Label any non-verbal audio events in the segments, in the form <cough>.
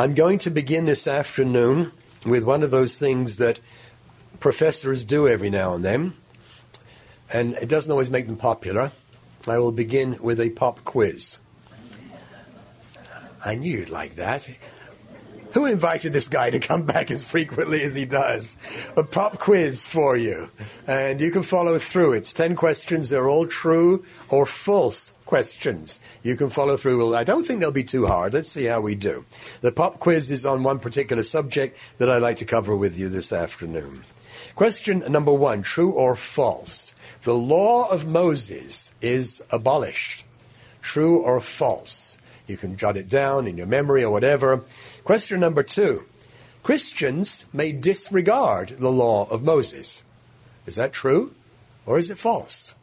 I'm going to begin this afternoon with one of those things that professors do every now and then, and it doesn't always make them popular. I will begin with a pop quiz. I knew you'd like that. Who invited this guy to come back as frequently as he does? A pop quiz for you. And you can follow through. It's 10 questions. They're all true or false questions. You can follow through. Well, I don't think they'll be too hard. Let's see how we do. The pop quiz is on one particular subject that I'd like to cover with you this afternoon. Question number one true or false? The law of Moses is abolished. True or false? You can jot it down in your memory or whatever. Question number two Christians may disregard the law of Moses. Is that true or is it false?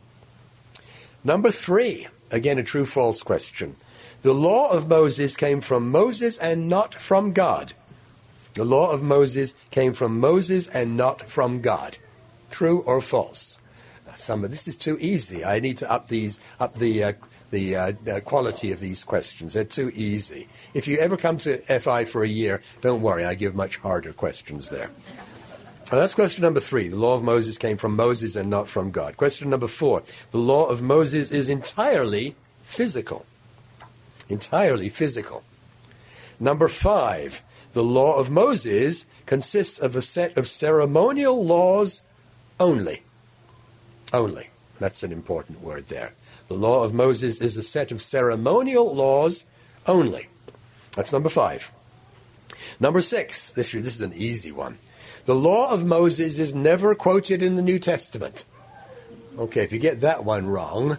Number three, again a true false question. The law of Moses came from Moses and not from God. The law of Moses came from Moses and not from God. True or false? Some of this is too easy. I need to up these up the uh, the uh, quality of these questions. They're too easy. If you ever come to FI for a year, don't worry, I give much harder questions there. That's question number three. The law of Moses came from Moses and not from God. Question number four. The law of Moses is entirely physical. Entirely physical. Number five. The law of Moses consists of a set of ceremonial laws only. Only. That's an important word there. The law of Moses is a set of ceremonial laws only. That's number five. Number six, this, this is an easy one. The law of Moses is never quoted in the New Testament. Okay, if you get that one wrong,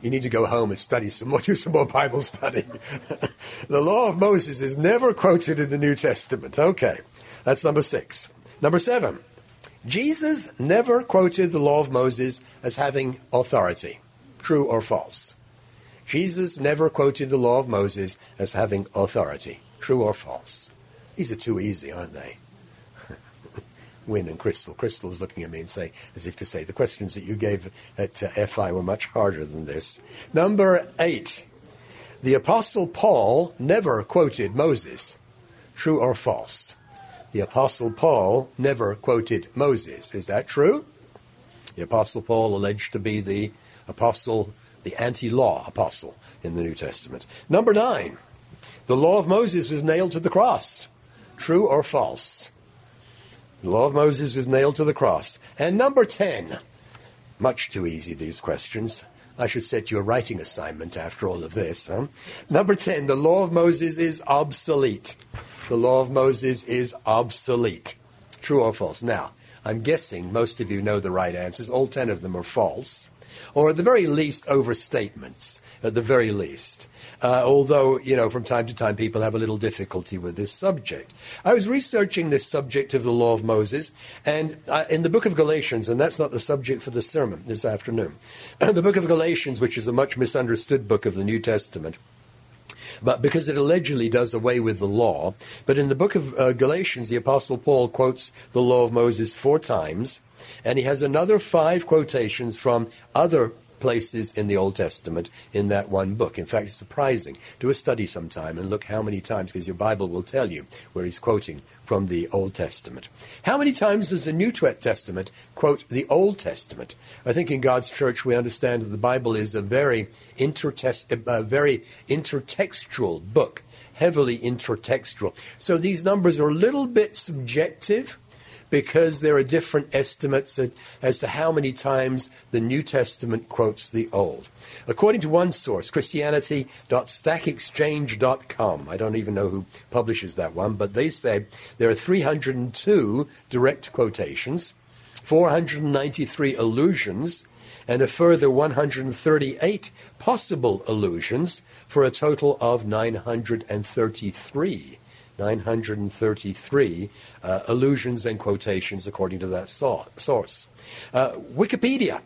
you need to go home and study some more, <laughs> do some more Bible study. <laughs> the law of Moses is never quoted in the New Testament. Okay, that's number six. Number seven, Jesus never quoted the law of Moses as having authority. True or false? Jesus never quoted the law of Moses as having authority. True or false? These are too easy, aren't they? <laughs> Win and Crystal. Crystal is looking at me and saying, as if to say, the questions that you gave at uh, FI were much harder than this. Number eight. The Apostle Paul never quoted Moses. True or false? The Apostle Paul never quoted Moses. Is that true? The Apostle Paul alleged to be the apostle, the anti law apostle in the New Testament. Number nine, the law of Moses was nailed to the cross. True or false? The law of Moses was nailed to the cross. And number 10, much too easy, these questions. I should set you a writing assignment after all of this. Huh? Number 10, the law of Moses is obsolete. The law of Moses is obsolete. True or false? Now, I'm guessing most of you know the right answers. All 10 of them are false or at the very least, overstatements, at the very least. Uh, although, you know, from time to time people have a little difficulty with this subject. I was researching this subject of the law of Moses, and uh, in the book of Galatians, and that's not the subject for the sermon this afternoon, <clears throat> the book of Galatians, which is a much misunderstood book of the New Testament, but because it allegedly does away with the law. But in the book of uh, Galatians, the Apostle Paul quotes the law of Moses four times, and he has another five quotations from other places in the Old Testament in that one book. In fact, it's surprising. Do a study sometime and look how many times, because your Bible will tell you where he's quoting from the Old Testament. How many times does the New Testament quote the Old Testament? I think in God's church we understand that the Bible is a very, intertest- a very intertextual book, heavily intertextual. So these numbers are a little bit subjective because there are different estimates as to how many times the New Testament quotes the Old. According to one source, Christianity.stackexchange.com, I don't even know who publishes that one, but they say there are 302 direct quotations, 493 allusions, and a further 138 possible allusions for a total of 933 933 uh, allusions and quotations according to that source. Uh, Wikipedia.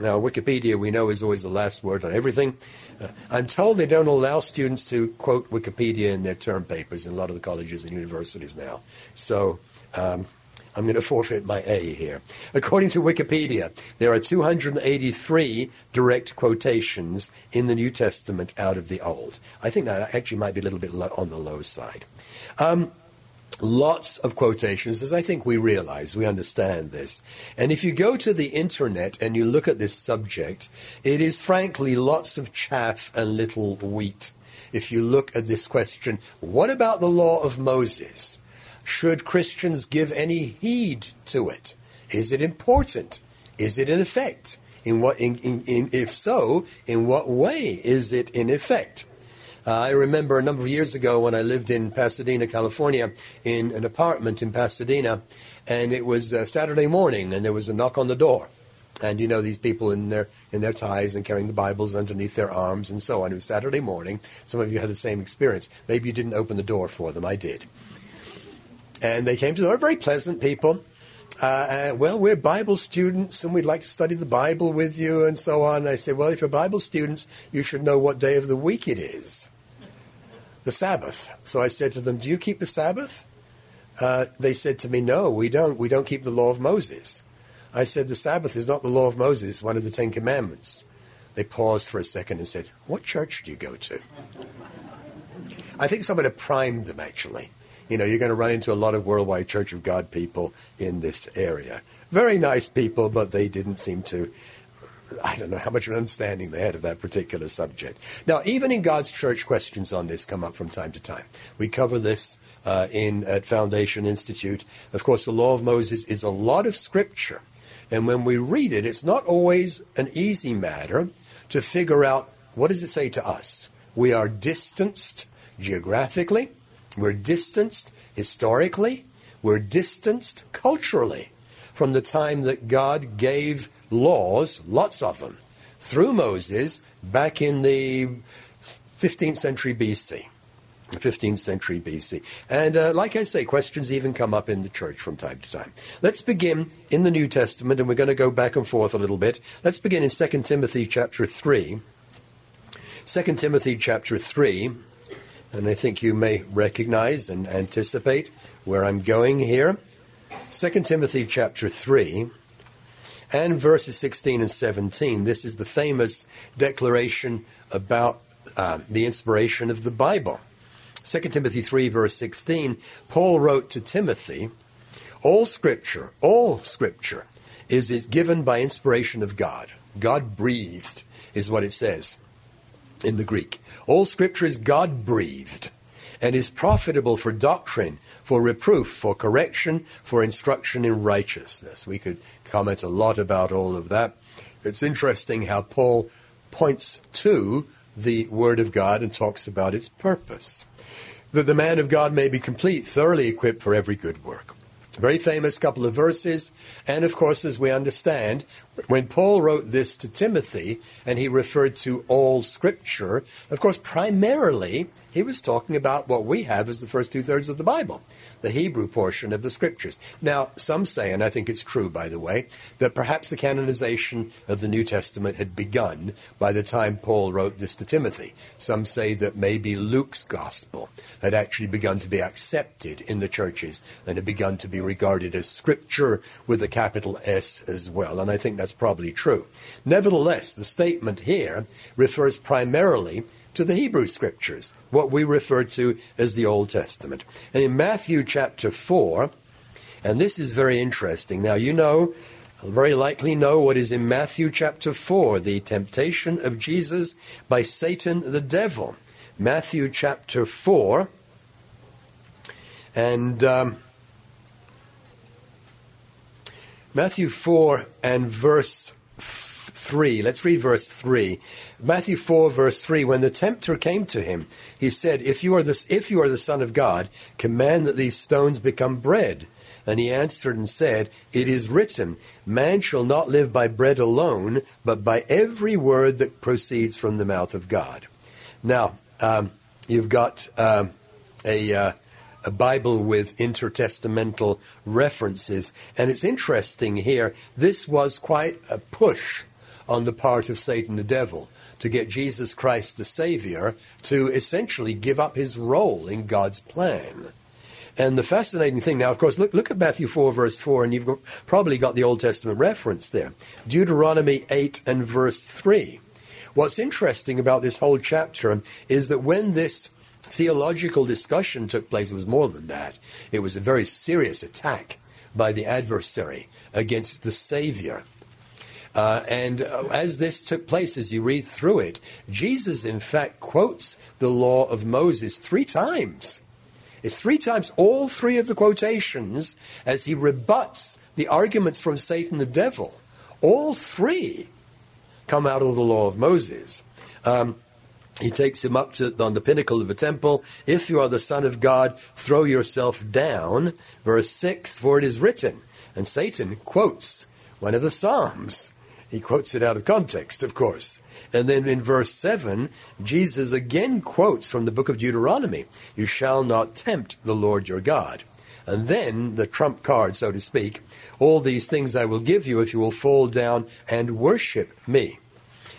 Now, Wikipedia, we know, is always the last word on everything. Uh, I'm told they don't allow students to quote Wikipedia in their term papers in a lot of the colleges and universities now. So um, I'm going to forfeit my A here. According to Wikipedia, there are 283 direct quotations in the New Testament out of the Old. I think that actually might be a little bit on the low side. Um, lots of quotations, as I think we realize, we understand this. And if you go to the internet and you look at this subject, it is frankly lots of chaff and little wheat. If you look at this question, what about the law of Moses? Should Christians give any heed to it? Is it important? Is it in effect? In what, in, in, in, if so, in what way is it in effect? Uh, I remember a number of years ago when I lived in Pasadena, California, in an apartment in Pasadena, and it was uh, Saturday morning, and there was a knock on the door. And you know these people in their in their ties and carrying the Bibles underneath their arms and so on. It was Saturday morning. Some of you had the same experience. Maybe you didn't open the door for them. I did. And they came to the door, very pleasant people. Uh, uh, well, we're Bible students and we'd like to study the Bible with you and so on. I said, well, if you're Bible students, you should know what day of the week it is the Sabbath. So I said to them, Do you keep the Sabbath? Uh, they said to me, No, we don't. We don't keep the law of Moses. I said, The Sabbath is not the law of Moses, one of the Ten Commandments. They paused for a second and said, What church do you go to? I think someone had primed them, actually you know, you're going to run into a lot of Worldwide Church of God people in this area. Very nice people, but they didn't seem to. I don't know how much of an understanding they had of that particular subject. Now, even in God's church, questions on this come up from time to time. We cover this uh, in at Foundation Institute. Of course, the law of Moses is a lot of scripture, and when we read it, it's not always an easy matter to figure out what does it say to us. We are distanced geographically. We're distanced historically, we're distanced culturally from the time that God gave laws, lots of them, through Moses back in the 15th century BC. 15th century BC. And uh, like I say, questions even come up in the church from time to time. Let's begin in the New Testament, and we're going to go back and forth a little bit. Let's begin in 2 Timothy chapter 3. 2 Timothy chapter 3 and I think you may recognize and anticipate where I'm going here. 2 Timothy chapter 3 and verses 16 and 17. This is the famous declaration about uh, the inspiration of the Bible. 2 Timothy 3, verse 16, Paul wrote to Timothy, All scripture, all scripture is given by inspiration of God. God breathed, is what it says in the Greek. All scripture is God breathed and is profitable for doctrine, for reproof, for correction, for instruction in righteousness. We could comment a lot about all of that. It's interesting how Paul points to the Word of God and talks about its purpose. That the man of God may be complete, thoroughly equipped for every good work. Very famous couple of verses. And of course, as we understand, when Paul wrote this to Timothy and he referred to all scripture, of course, primarily he was talking about what we have as the first two thirds of the Bible the Hebrew portion of the scriptures. Now, some say, and I think it's true, by the way, that perhaps the canonization of the New Testament had begun by the time Paul wrote this to Timothy. Some say that maybe Luke's gospel had actually begun to be accepted in the churches and had begun to be regarded as scripture with a capital S as well. And I think that's probably true. Nevertheless, the statement here refers primarily to the Hebrew Scriptures, what we refer to as the Old Testament. And in Matthew chapter 4, and this is very interesting. Now, you know, very likely know what is in Matthew chapter 4, the temptation of Jesus by Satan the devil. Matthew chapter 4, and um, Matthew 4 and verse 3. Let's read verse 3. Matthew 4, verse 3. When the tempter came to him, he said, If you are the, if you are the Son of God, command that these stones become bread. And he answered and said, It is written, Man shall not live by bread alone, but by every word that proceeds from the mouth of God. Now, um, you've got um, a. Uh, a Bible with intertestamental references. And it's interesting here, this was quite a push on the part of Satan the devil to get Jesus Christ the Savior to essentially give up his role in God's plan. And the fascinating thing now, of course, look, look at Matthew 4, verse 4, and you've got, probably got the Old Testament reference there. Deuteronomy 8 and verse 3. What's interesting about this whole chapter is that when this theological discussion took place, it was more than that. It was a very serious attack by the adversary against the Savior. Uh, and uh, as this took place, as you read through it, Jesus, in fact, quotes the law of Moses three times. It's three times, all three of the quotations, as he rebuts the arguments from Satan the devil. All three come out of the law of Moses. Um, he takes him up to on the pinnacle of the temple. If you are the Son of God, throw yourself down. Verse 6 For it is written. And Satan quotes one of the Psalms. He quotes it out of context, of course. And then in verse 7, Jesus again quotes from the book of Deuteronomy You shall not tempt the Lord your God. And then the trump card, so to speak, all these things I will give you if you will fall down and worship me.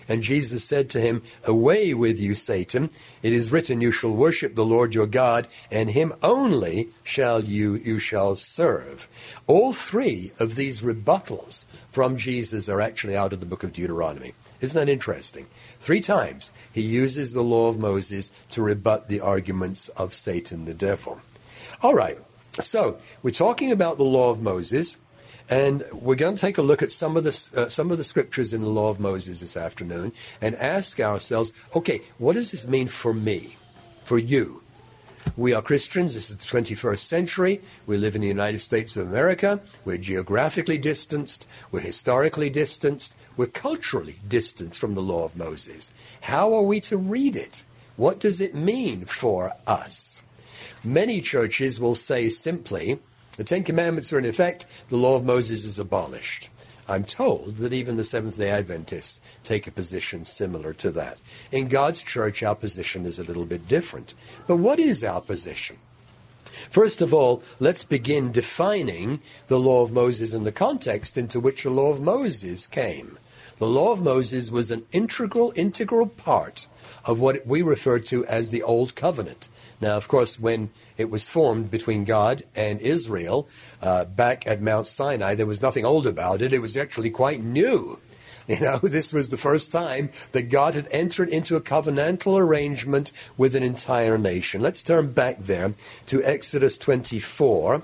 And Jesus said to him, Away with you, Satan. It is written, You shall worship the Lord your God, and him only shall you you shall serve. All three of these rebuttals from Jesus are actually out of the book of Deuteronomy. Isn't that interesting? Three times he uses the law of Moses to rebut the arguments of Satan the devil. All right, so we're talking about the law of Moses. And we're going to take a look at some of the uh, some of the scriptures in the law of Moses this afternoon and ask ourselves, okay, what does this mean for me, for you? We are Christians. This is the 21st century. We live in the United States of America. We're geographically distanced. We're historically distanced. We're culturally distanced from the law of Moses. How are we to read it? What does it mean for us? Many churches will say simply, the Ten Commandments are in effect, the law of Moses is abolished. I'm told that even the Seventh day Adventists take a position similar to that. In God's church, our position is a little bit different. But what is our position? First of all, let's begin defining the law of Moses in the context into which the law of Moses came. The law of Moses was an integral, integral part of what we refer to as the Old Covenant. Now, of course, when it was formed between God and Israel uh, back at Mount Sinai, there was nothing old about it. It was actually quite new. <laughs> You know, this was the first time that God had entered into a covenantal arrangement with an entire nation. Let's turn back there to Exodus 24.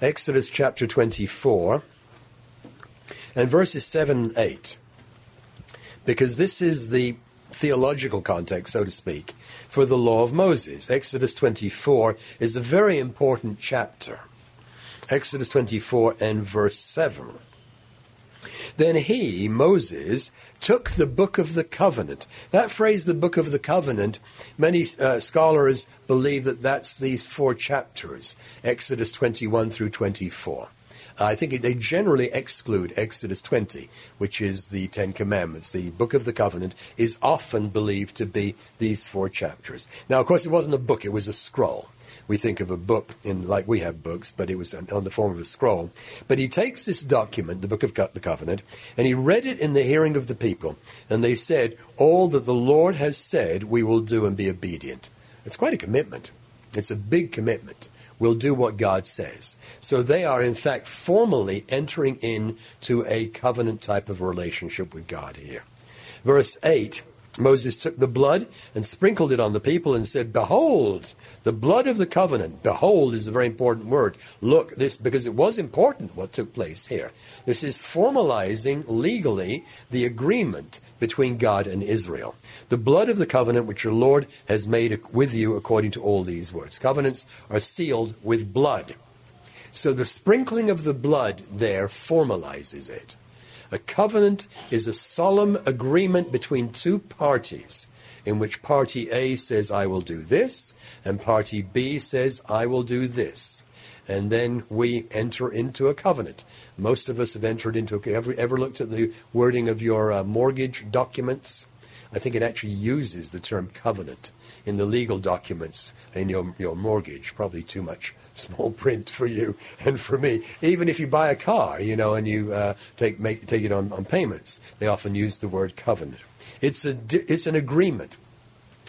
Exodus chapter 24 and verses 7 and 8. Because this is the theological context, so to speak, for the law of Moses. Exodus 24 is a very important chapter. Exodus 24 and verse 7. Then he, Moses, took the book of the covenant. That phrase, the book of the covenant, many uh, scholars believe that that's these four chapters, Exodus 21 through 24. I think they generally exclude Exodus 20, which is the Ten Commandments. The Book of the Covenant is often believed to be these four chapters. Now, of course, it wasn't a book, it was a scroll. We think of a book in like we have books, but it was on the form of a scroll. But he takes this document, the Book of the Covenant, and he read it in the hearing of the people. And they said, All that the Lord has said, we will do and be obedient. It's quite a commitment. It's a big commitment will do what God says. So they are, in fact, formally entering into a covenant type of relationship with God here. Verse 8 Moses took the blood and sprinkled it on the people and said, Behold, the blood of the covenant. Behold is a very important word. Look, this, because it was important what took place here. This is formalizing legally the agreement between God and Israel. The blood of the covenant which your Lord has made with you according to all these words. Covenants are sealed with blood. So the sprinkling of the blood there formalizes it. A covenant is a solemn agreement between two parties in which party A says, I will do this, and party B says, I will do this. And then we enter into a covenant. Most of us have entered into, ever, ever looked at the wording of your uh, mortgage documents? I think it actually uses the term covenant in the legal documents in your, your mortgage. Probably too much small <laughs> print for you and for me. Even if you buy a car, you know, and you uh, take, make, take it on, on payments, they often use the word covenant. It's, a, it's an agreement.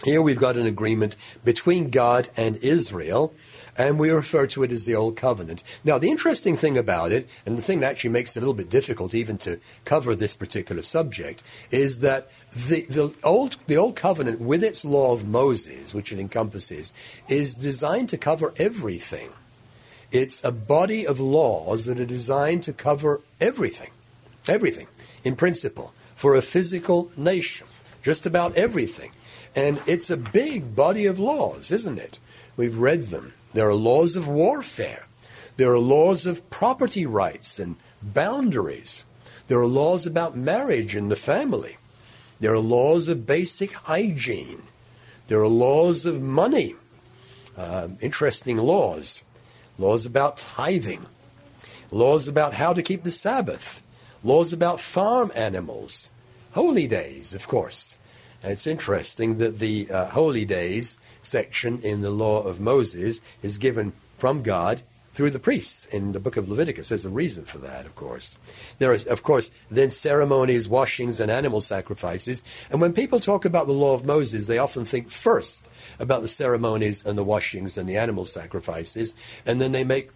Here we've got an agreement between God and Israel and we refer to it as the Old Covenant. Now, the interesting thing about it, and the thing that actually makes it a little bit difficult even to cover this particular subject, is that the, the, Old, the Old Covenant, with its law of Moses, which it encompasses, is designed to cover everything. It's a body of laws that are designed to cover everything, everything, in principle, for a physical nation, just about everything. And it's a big body of laws, isn't it? We've read them. There are laws of warfare. There are laws of property rights and boundaries. There are laws about marriage and the family. There are laws of basic hygiene. There are laws of money. Uh, interesting laws. Laws about tithing. Laws about how to keep the Sabbath. Laws about farm animals. Holy days, of course. And it's interesting that the uh, holy days section in the law of Moses is given from God through the priests in the book of Leviticus. There's a reason for that, of course. There is, of course, then ceremonies, washings, and animal sacrifices. And when people talk about the law of Moses, they often think first about the ceremonies and the washings and the animal sacrifices, and then they make,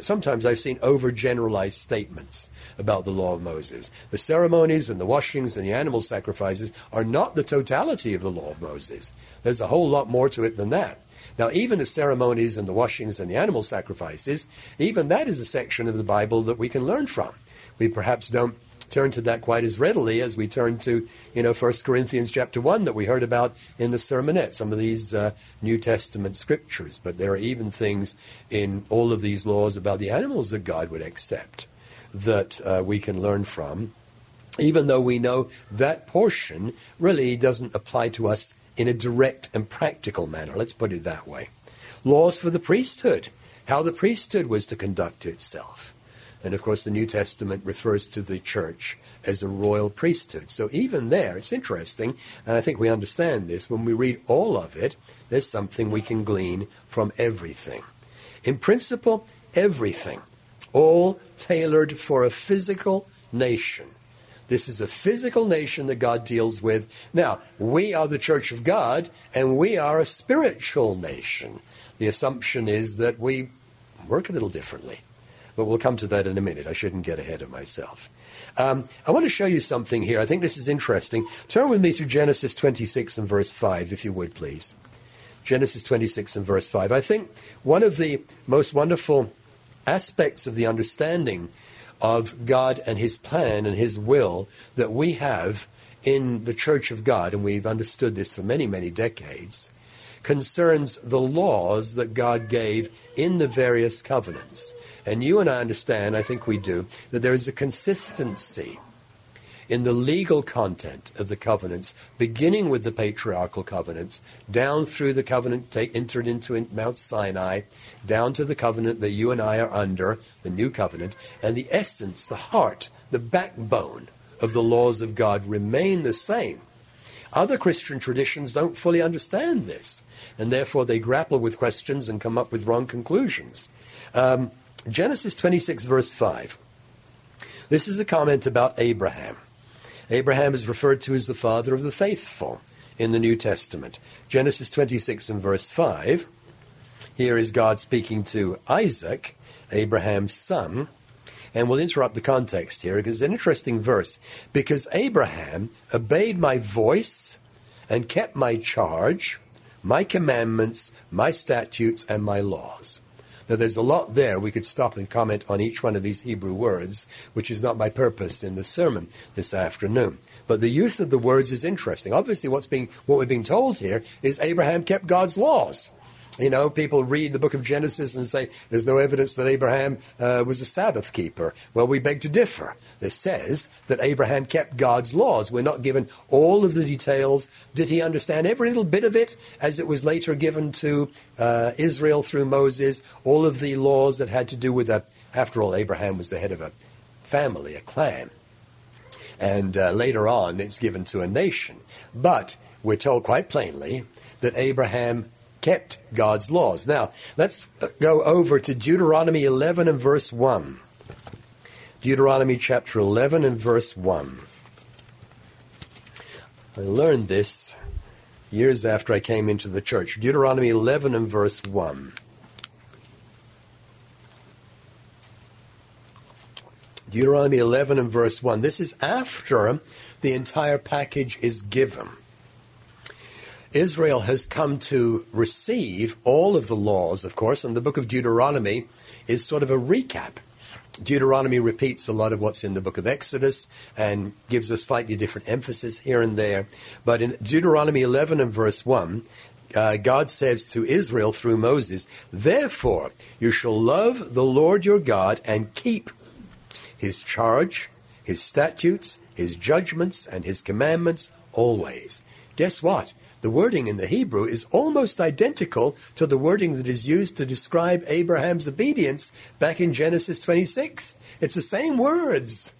sometimes I've seen overgeneralized statements about the law of Moses. The ceremonies and the washings and the animal sacrifices are not the totality of the law of Moses. There's a whole lot more to it than that. Now, even the ceremonies and the washings and the animal sacrifices, even that is a section of the Bible that we can learn from. We perhaps don't turn to that quite as readily as we turn to, you know, 1 Corinthians chapter 1 that we heard about in the sermonette, some of these uh, New Testament scriptures. But there are even things in all of these laws about the animals that God would accept that uh, we can learn from, even though we know that portion really doesn't apply to us in a direct and practical manner. Let's put it that way. Laws for the priesthood, how the priesthood was to conduct itself. And of course, the New Testament refers to the church as a royal priesthood. So even there, it's interesting, and I think we understand this. When we read all of it, there's something we can glean from everything. In principle, everything, all tailored for a physical nation. This is a physical nation that God deals with. Now, we are the church of God, and we are a spiritual nation. The assumption is that we work a little differently. But we'll come to that in a minute. I shouldn't get ahead of myself. Um, I want to show you something here. I think this is interesting. Turn with me to Genesis 26 and verse 5, if you would, please. Genesis 26 and verse 5. I think one of the most wonderful aspects of the understanding of God and His plan and His will that we have in the Church of God, and we've understood this for many, many decades, concerns the laws that God gave in the various covenants. And you and I understand, I think we do, that there is a consistency in the legal content of the covenants, beginning with the patriarchal covenants, down through the covenant take, entered into in Mount Sinai, down to the covenant that you and I are under, the new covenant, and the essence, the heart, the backbone of the laws of God remain the same. Other Christian traditions don't fully understand this, and therefore they grapple with questions and come up with wrong conclusions. Um, Genesis 26, verse 5. This is a comment about Abraham. Abraham is referred to as the father of the faithful in the New Testament. Genesis 26 and verse 5. Here is God speaking to Isaac, Abraham's son. And we'll interrupt the context here because it's an interesting verse. Because Abraham obeyed my voice and kept my charge, my commandments, my statutes, and my laws. Now, there's a lot there. We could stop and comment on each one of these Hebrew words, which is not my purpose in the sermon this afternoon. But the use of the words is interesting. Obviously, what's being, what we're being told here is Abraham kept God's laws. You know, people read the book of Genesis and say there's no evidence that Abraham uh, was a Sabbath keeper. Well, we beg to differ. This says that Abraham kept God's laws. We're not given all of the details. Did he understand every little bit of it as it was later given to uh, Israel through Moses? All of the laws that had to do with that. After all, Abraham was the head of a family, a clan. And uh, later on, it's given to a nation. But we're told quite plainly that Abraham kept God's laws. Now, let's go over to Deuteronomy 11 and verse 1. Deuteronomy chapter 11 and verse 1. I learned this years after I came into the church. Deuteronomy 11 and verse 1. Deuteronomy 11 and verse 1. This is after the entire package is given. Israel has come to receive all of the laws, of course, and the book of Deuteronomy is sort of a recap. Deuteronomy repeats a lot of what's in the book of Exodus and gives a slightly different emphasis here and there. But in Deuteronomy 11 and verse 1, uh, God says to Israel through Moses, Therefore you shall love the Lord your God and keep his charge, his statutes, his judgments, and his commandments always. Guess what? The wording in the Hebrew is almost identical to the wording that is used to describe Abraham's obedience back in Genesis 26. It's the same words.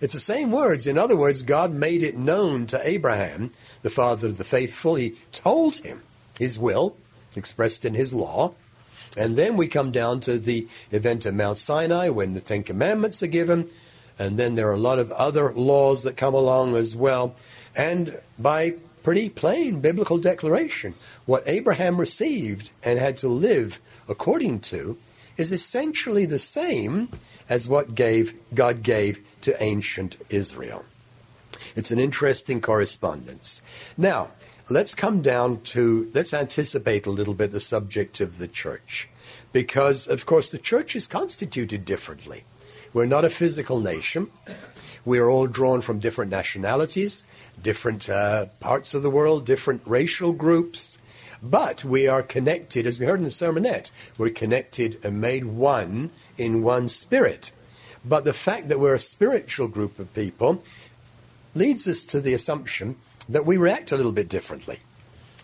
It's the same words. In other words, God made it known to Abraham, the father of the faithful. He told him his will, expressed in his law. And then we come down to the event at Mount Sinai when the Ten Commandments are given. And then there are a lot of other laws that come along as well. And by pretty plain biblical declaration, what Abraham received and had to live according to is essentially the same as what gave, God gave to ancient Israel. It's an interesting correspondence. Now, let's come down to, let's anticipate a little bit the subject of the church. Because, of course, the church is constituted differently. We're not a physical nation. We are all drawn from different nationalities, different uh, parts of the world, different racial groups. But we are connected, as we heard in the sermonette, we're connected and made one in one spirit. But the fact that we're a spiritual group of people leads us to the assumption that we react a little bit differently.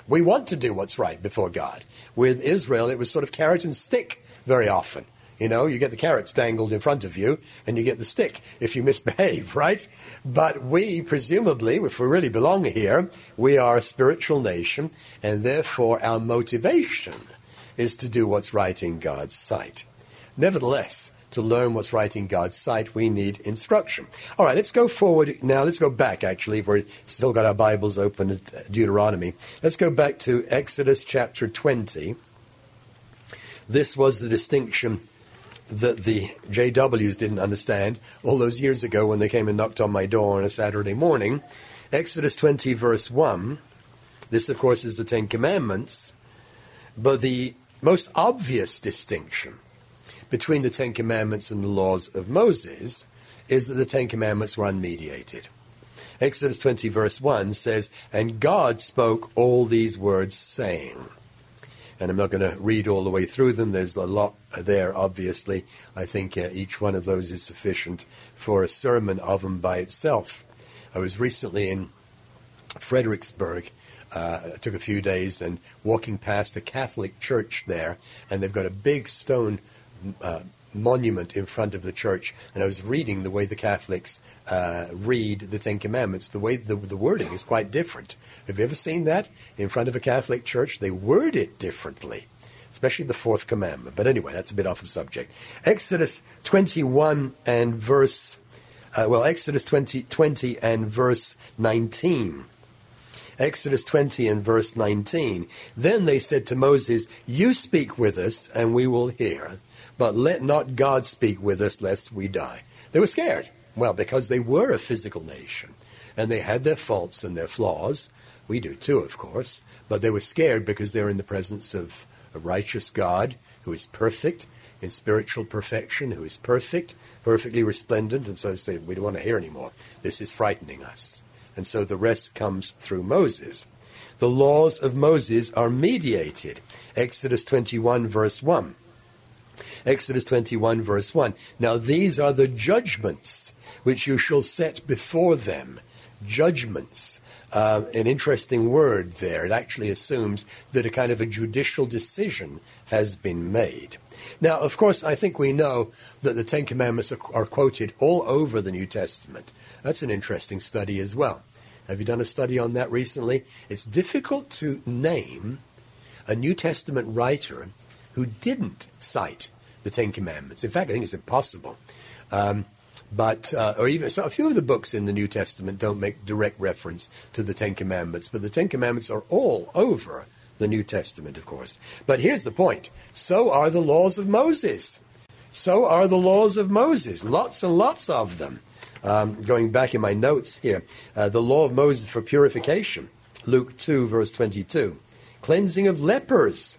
We want to do what's right before God. With Israel, it was sort of carrot and stick very often. You know, you get the carrots dangled in front of you and you get the stick if you misbehave, <laughs> right? But we, presumably, if we really belong here, we are a spiritual nation and therefore our motivation is to do what's right in God's sight. Nevertheless, to learn what's right in God's sight, we need instruction. All right, let's go forward now. Let's go back, actually. If We've still got our Bibles open at Deuteronomy. Let's go back to Exodus chapter 20. This was the distinction that the JWs didn't understand all those years ago when they came and knocked on my door on a Saturday morning. Exodus 20, verse 1. This, of course, is the Ten Commandments. But the most obvious distinction between the Ten Commandments and the laws of Moses is that the Ten Commandments were unmediated. Exodus 20, verse 1 says, And God spoke all these words, saying, and I'm not going to read all the way through them. There's a lot there, obviously. I think uh, each one of those is sufficient for a sermon of them by itself. I was recently in Fredericksburg. Uh, it took a few days and walking past a Catholic church there, and they've got a big stone uh, monument in front of the church, and I was reading the way the Catholics uh, read the Ten Commandments. The way the, the wording is quite different. Have you ever seen that in front of a Catholic church? They word it differently, especially the fourth commandment. But anyway, that's a bit off the subject. Exodus 21 and verse, uh, well, Exodus 20, 20 and verse 19. Exodus 20 and verse 19. Then they said to Moses, You speak with us, and we will hear but let not God speak with us lest we die. They were scared. Well, because they were a physical nation, and they had their faults and their flaws. We do too, of course. But they were scared because they're in the presence of a righteous God who is perfect in spiritual perfection, who is perfect, perfectly resplendent, and so they say, we don't want to hear anymore. This is frightening us. And so the rest comes through Moses. The laws of Moses are mediated. Exodus 21, verse 1. Exodus 21, verse 1. Now these are the judgments which you shall set before them. Judgments. Uh, an interesting word there. It actually assumes that a kind of a judicial decision has been made. Now, of course, I think we know that the Ten Commandments are, are quoted all over the New Testament. That's an interesting study as well. Have you done a study on that recently? It's difficult to name a New Testament writer who didn't cite the Ten Commandments. In fact, I think it's impossible. Um, but uh, or even so, a few of the books in the New Testament don't make direct reference to the Ten Commandments, but the Ten Commandments are all over the New Testament, of course. But here's the point: so are the laws of Moses. So are the laws of Moses, lots and lots of them. Um, going back in my notes here, uh, the law of Moses for purification, Luke 2, verse 22. Cleansing of lepers,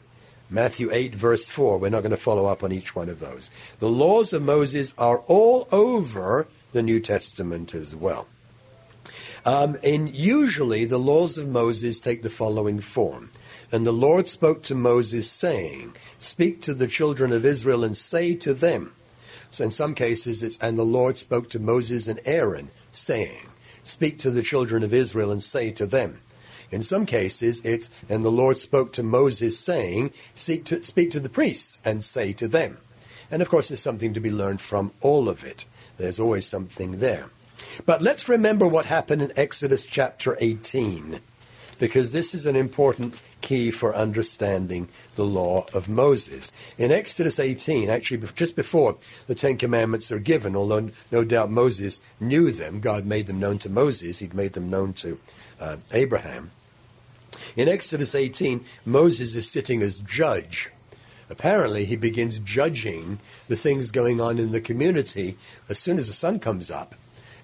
Matthew 8, verse 4. We're not going to follow up on each one of those. The laws of Moses are all over the New Testament as well. Um, and usually the laws of Moses take the following form. And the Lord spoke to Moses, saying, Speak to the children of Israel and say to them. So in some cases it's, and the Lord spoke to Moses and Aaron, saying, Speak to the children of Israel and say to them. In some cases, it's, and the Lord spoke to Moses, saying, Seek to, Speak to the priests and say to them. And of course, there's something to be learned from all of it. There's always something there. But let's remember what happened in Exodus chapter 18, because this is an important key for understanding the law of Moses. In Exodus 18, actually just before the Ten Commandments are given, although no doubt Moses knew them, God made them known to Moses, he'd made them known to uh, Abraham. In Exodus 18, Moses is sitting as judge. Apparently, he begins judging the things going on in the community as soon as the sun comes up.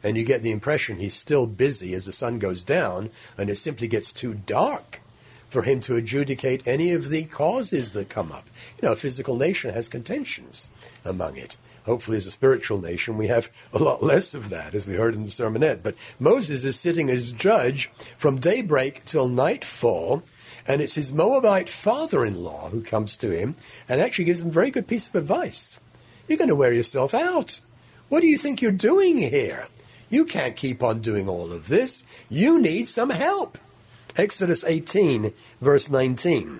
And you get the impression he's still busy as the sun goes down, and it simply gets too dark for him to adjudicate any of the causes that come up. You know, a physical nation has contentions among it. Hopefully, as a spiritual nation, we have a lot less of that, as we heard in the sermonette. But Moses is sitting as judge from daybreak till nightfall, and it's his Moabite father in law who comes to him and actually gives him a very good piece of advice. You're going to wear yourself out. What do you think you're doing here? You can't keep on doing all of this. You need some help. Exodus 18, verse 19.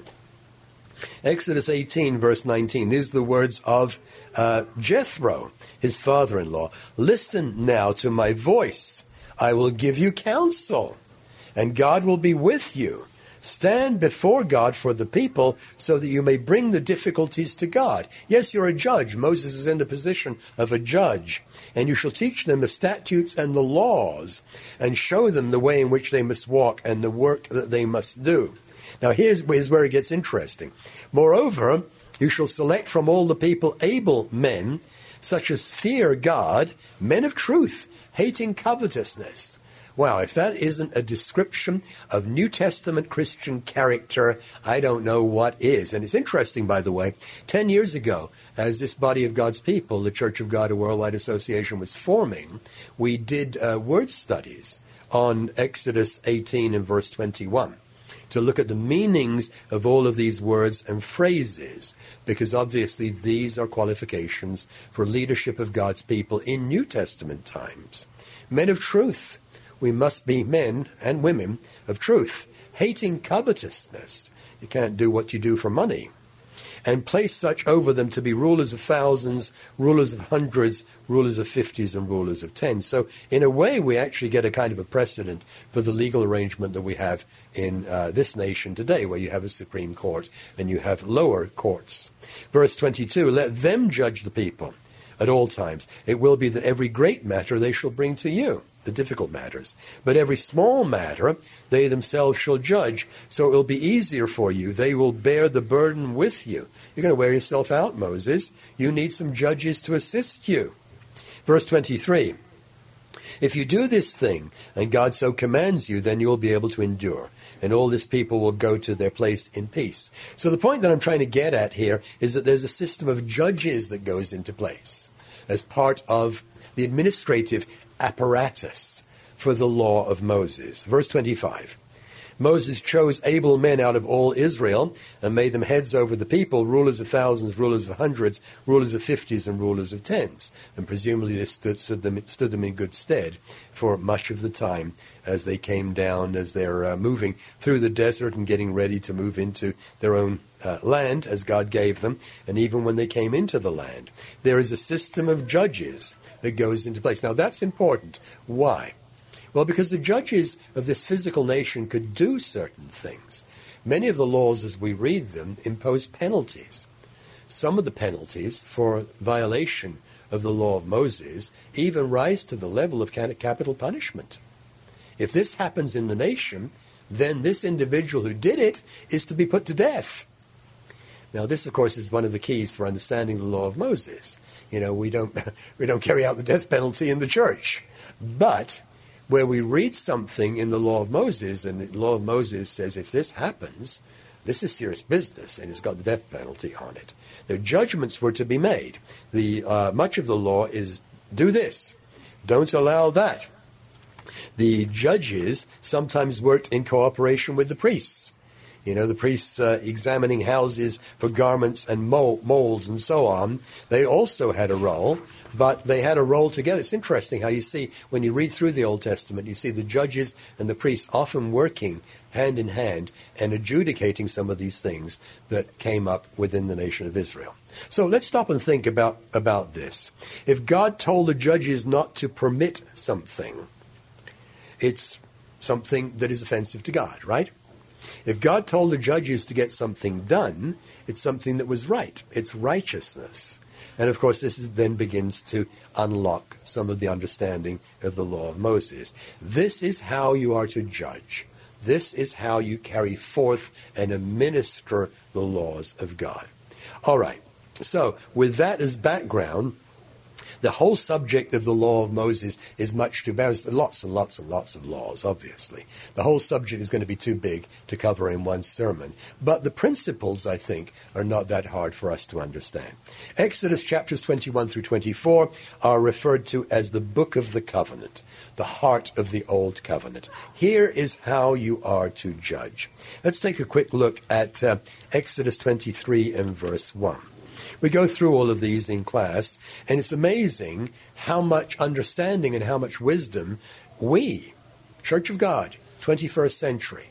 Exodus 18, verse 19. These are the words of uh, Jethro, his father in law. Listen now to my voice. I will give you counsel, and God will be with you. Stand before God for the people so that you may bring the difficulties to God. Yes, you're a judge. Moses is in the position of a judge. And you shall teach them the statutes and the laws and show them the way in which they must walk and the work that they must do. Now, here's, here's where it gets interesting. Moreover, you shall select from all the people able men, such as fear God, men of truth, hating covetousness Wow, if that isn't a description of New Testament Christian character, I don't know what is. And it's interesting, by the way, 10 years ago, as this body of God's people, the Church of God, a worldwide association, was forming, we did uh, word studies on Exodus 18 and verse 21 to look at the meanings of all of these words and phrases, because obviously these are qualifications for leadership of God's people in New Testament times. Men of truth, we must be men and women of truth, hating covetousness. You can't do what you do for money. And place such over them to be rulers of thousands, rulers of hundreds, rulers of fifties, and rulers of tens. So, in a way, we actually get a kind of a precedent for the legal arrangement that we have in uh, this nation today, where you have a Supreme Court and you have lower courts. Verse 22 Let them judge the people at all times. It will be that every great matter they shall bring to you the difficult matters. But every small matter they themselves shall judge, so it will be easier for you. They will bear the burden with you. You're going to wear yourself out, Moses. You need some judges to assist you. Verse 23 If you do this thing, and God so commands you, then you will be able to endure. And all this people will go to their place in peace. So the point that I'm trying to get at here is that there's a system of judges that goes into place as part of the administrative apparatus for the law of Moses. Verse 25. Moses chose able men out of all Israel and made them heads over the people, rulers of thousands, rulers of hundreds, rulers of fifties, and rulers of tens. And presumably this stood, stood, them, stood them in good stead for much of the time as they came down, as they're uh, moving through the desert and getting ready to move into their own uh, land as God gave them, and even when they came into the land. There is a system of judges that goes into place. Now, that's important. Why? Well, because the judges of this physical nation could do certain things. Many of the laws, as we read them, impose penalties. Some of the penalties for violation of the law of Moses even rise to the level of capital punishment. If this happens in the nation, then this individual who did it is to be put to death. Now, this, of course, is one of the keys for understanding the law of Moses. You know, we don't, <laughs> we don't carry out the death penalty in the church. But where we read something in the law of Moses, and the law of Moses says if this happens, this is serious business, and it's got the death penalty on it. The judgments were to be made. The, uh, much of the law is do this, don't allow that. The judges sometimes worked in cooperation with the priests. You know, the priests uh, examining houses for garments and molds and so on. They also had a role, but they had a role together. It's interesting how you see, when you read through the Old Testament, you see the judges and the priests often working hand in hand and adjudicating some of these things that came up within the nation of Israel. So let's stop and think about, about this. If God told the judges not to permit something, it's something that is offensive to God, right? If God told the judges to get something done, it's something that was right. It's righteousness. And of course, this then begins to unlock some of the understanding of the law of Moses. This is how you are to judge. This is how you carry forth and administer the laws of God. All right. So, with that as background, the whole subject of the law of Moses is much too There's lots and lots and lots of laws, obviously. The whole subject is going to be too big to cover in one sermon. But the principles, I think, are not that hard for us to understand. Exodus chapters 21 through 24 are referred to as the book of the covenant, the heart of the old covenant. Here is how you are to judge. Let's take a quick look at uh, Exodus 23 and verse 1. We go through all of these in class, and it's amazing how much understanding and how much wisdom we, Church of God, 21st century,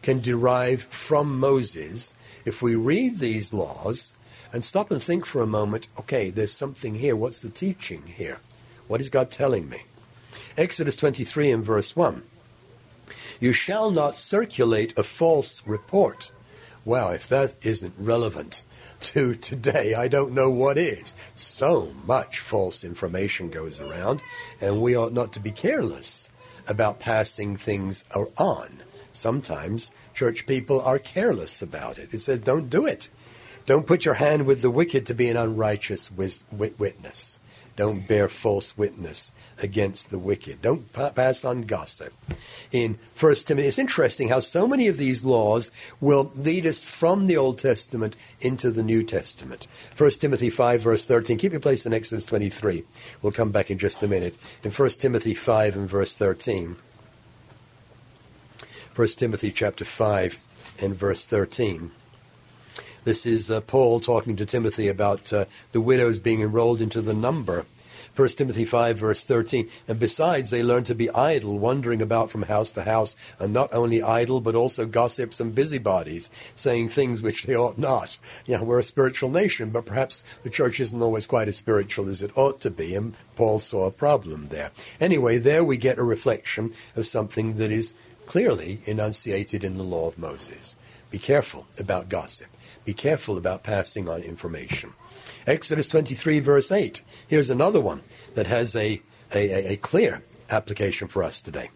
can derive from Moses if we read these laws and stop and think for a moment okay, there's something here. What's the teaching here? What is God telling me? Exodus 23 and verse 1. You shall not circulate a false report. Wow, if that isn't relevant to today, I don't know what is. So much false information goes around, and we ought not to be careless about passing things on. Sometimes church people are careless about it. It says, don't do it. Don't put your hand with the wicked to be an unrighteous witness. Don't bear false witness against the wicked. Don't pass on gossip. In First Timothy, it's interesting how so many of these laws will lead us from the Old Testament into the New Testament. First Timothy 5, verse 13. Keep your place in Exodus 23. We'll come back in just a minute. In First Timothy 5 and verse 13. First Timothy chapter 5 and verse 13. This is uh, Paul talking to Timothy about uh, the widows being enrolled into the number. 1 Timothy 5, verse 13. And besides, they learn to be idle, wandering about from house to house, and not only idle, but also gossips and busybodies, saying things which they ought not. Know, we're a spiritual nation, but perhaps the church isn't always quite as spiritual as it ought to be, and Paul saw a problem there. Anyway, there we get a reflection of something that is clearly enunciated in the law of Moses. Be careful about gossip. Be careful about passing on information. Exodus 23, verse 8. Here's another one that has a, a, a clear application for us today.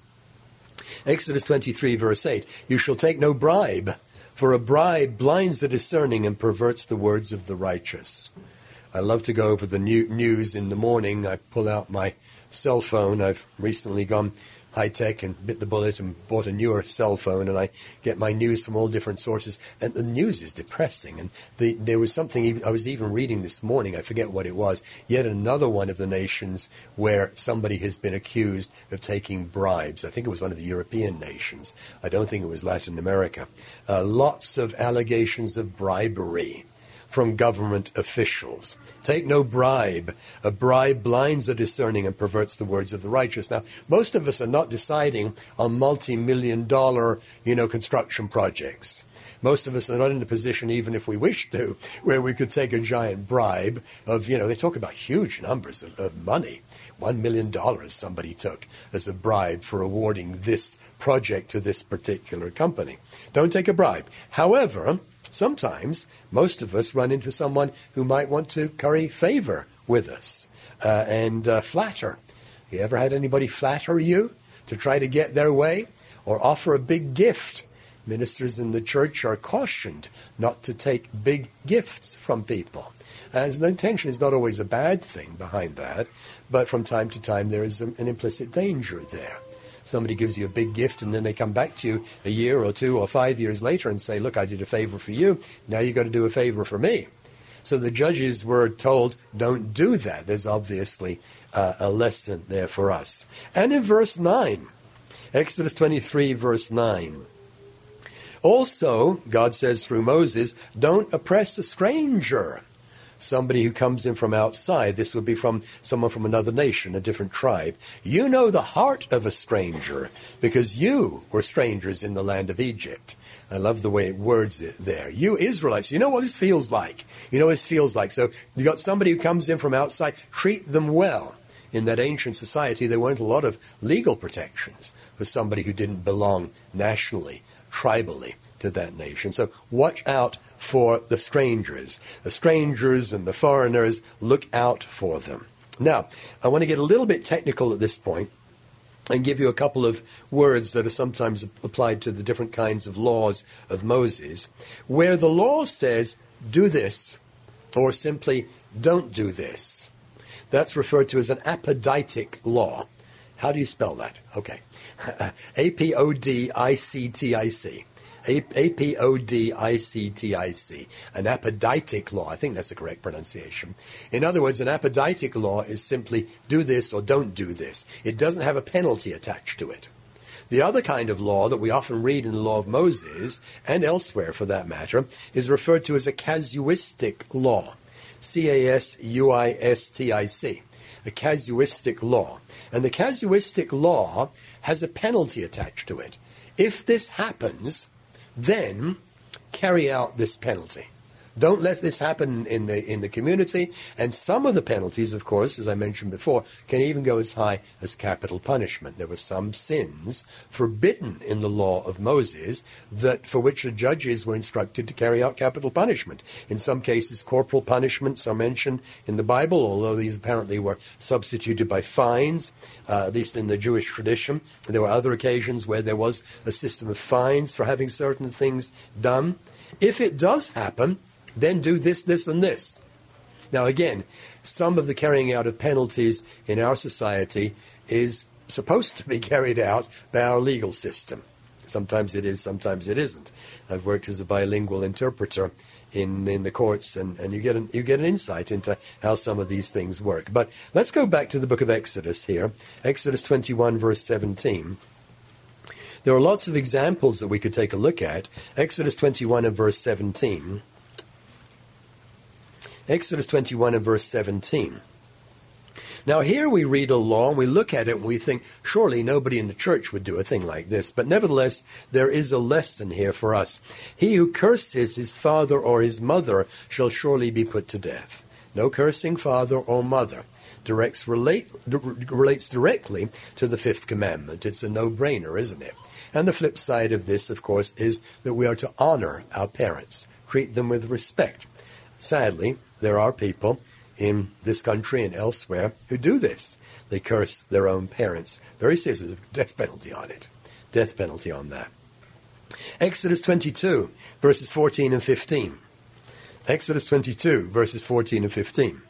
Exodus 23, verse 8. You shall take no bribe, for a bribe blinds the discerning and perverts the words of the righteous. I love to go over the new, news in the morning. I pull out my cell phone. I've recently gone high tech and bit the bullet and bought a newer cell phone, and I get my news from all different sources. And the news is depressing. And the, there was something I was even reading this morning. I forget what it was. Yet another one of the nations where somebody has been accused of taking bribes. I think it was one of the European nations. I don't think it was Latin America. Uh, lots of allegations of bribery from government officials. Take no bribe. A bribe blinds the discerning and perverts the words of the righteous. Now, most of us are not deciding on multi-million dollar, you know, construction projects. Most of us are not in a position, even if we wish to, where we could take a giant bribe of, you know, they talk about huge numbers of, of money. One million dollars somebody took as a bribe for awarding this project to this particular company. Don't take a bribe. However, sometimes most of us run into someone who might want to curry favor with us uh, and uh, flatter. Have you ever had anybody flatter you to try to get their way or offer a big gift? Ministers in the church are cautioned not to take big gifts from people. And the intention is not always a bad thing behind that, but from time to time there is an implicit danger there. Somebody gives you a big gift and then they come back to you a year or two or five years later and say, Look, I did a favor for you. Now you've got to do a favor for me. So the judges were told, Don't do that. There's obviously uh, a lesson there for us. And in verse 9, Exodus 23, verse 9. Also, God says through Moses, don't oppress a stranger somebody who comes in from outside. This would be from someone from another nation, a different tribe. You know the heart of a stranger because you were strangers in the land of Egypt. I love the way it words it there. You Israelites, you know what this feels like. You know what this feels like. So you got somebody who comes in from outside, treat them well. In that ancient society, there weren't a lot of legal protections for somebody who didn't belong nationally, tribally to that nation. So watch out for the strangers. The strangers and the foreigners, look out for them. Now, I want to get a little bit technical at this point and give you a couple of words that are sometimes applied to the different kinds of laws of Moses, where the law says, do this, or simply, don't do this. That's referred to as an apodictic law. How do you spell that? Okay. <laughs> A P O D I C T I C. A-P-O-D-I-C-T-I-C, an apodictic law. I think that's the correct pronunciation. In other words, an apodictic law is simply do this or don't do this. It doesn't have a penalty attached to it. The other kind of law that we often read in the law of Moses, and elsewhere for that matter, is referred to as a casuistic law. C A S U I S T I C. A casuistic law. And the casuistic law has a penalty attached to it. If this happens, then carry out this penalty. Don't let this happen in the in the community. And some of the penalties, of course, as I mentioned before, can even go as high as capital punishment. There were some sins forbidden in the law of Moses that for which the judges were instructed to carry out capital punishment. In some cases, corporal punishments are mentioned in the Bible, although these apparently were substituted by fines, uh, at least in the Jewish tradition. There were other occasions where there was a system of fines for having certain things done. If it does happen, then do this, this, and this. Now, again, some of the carrying out of penalties in our society is supposed to be <laughs> carried out by our legal system. Sometimes it is, sometimes it isn't. I've worked as a bilingual interpreter in, in the courts, and, and you, get an, you get an insight into how some of these things work. But let's go back to the book of Exodus here Exodus 21, verse 17. There are lots of examples that we could take a look at. Exodus 21 and verse 17. Exodus 21 and verse 17. Now, here we read a law and we look at it and we think, surely nobody in the church would do a thing like this. But nevertheless, there is a lesson here for us. He who curses his father or his mother shall surely be put to death. No cursing father or mother. Directs relate, relates directly to the fifth commandment. It's a no brainer, isn't it? And the flip side of this, of course, is that we are to honor our parents, treat them with respect. Sadly, there are people in this country and elsewhere who do this. They curse their own parents. Very seriously, there's a death penalty on it. Death penalty on that. Exodus 22, verses 14 and 15. Exodus 22, verses 14 and 15.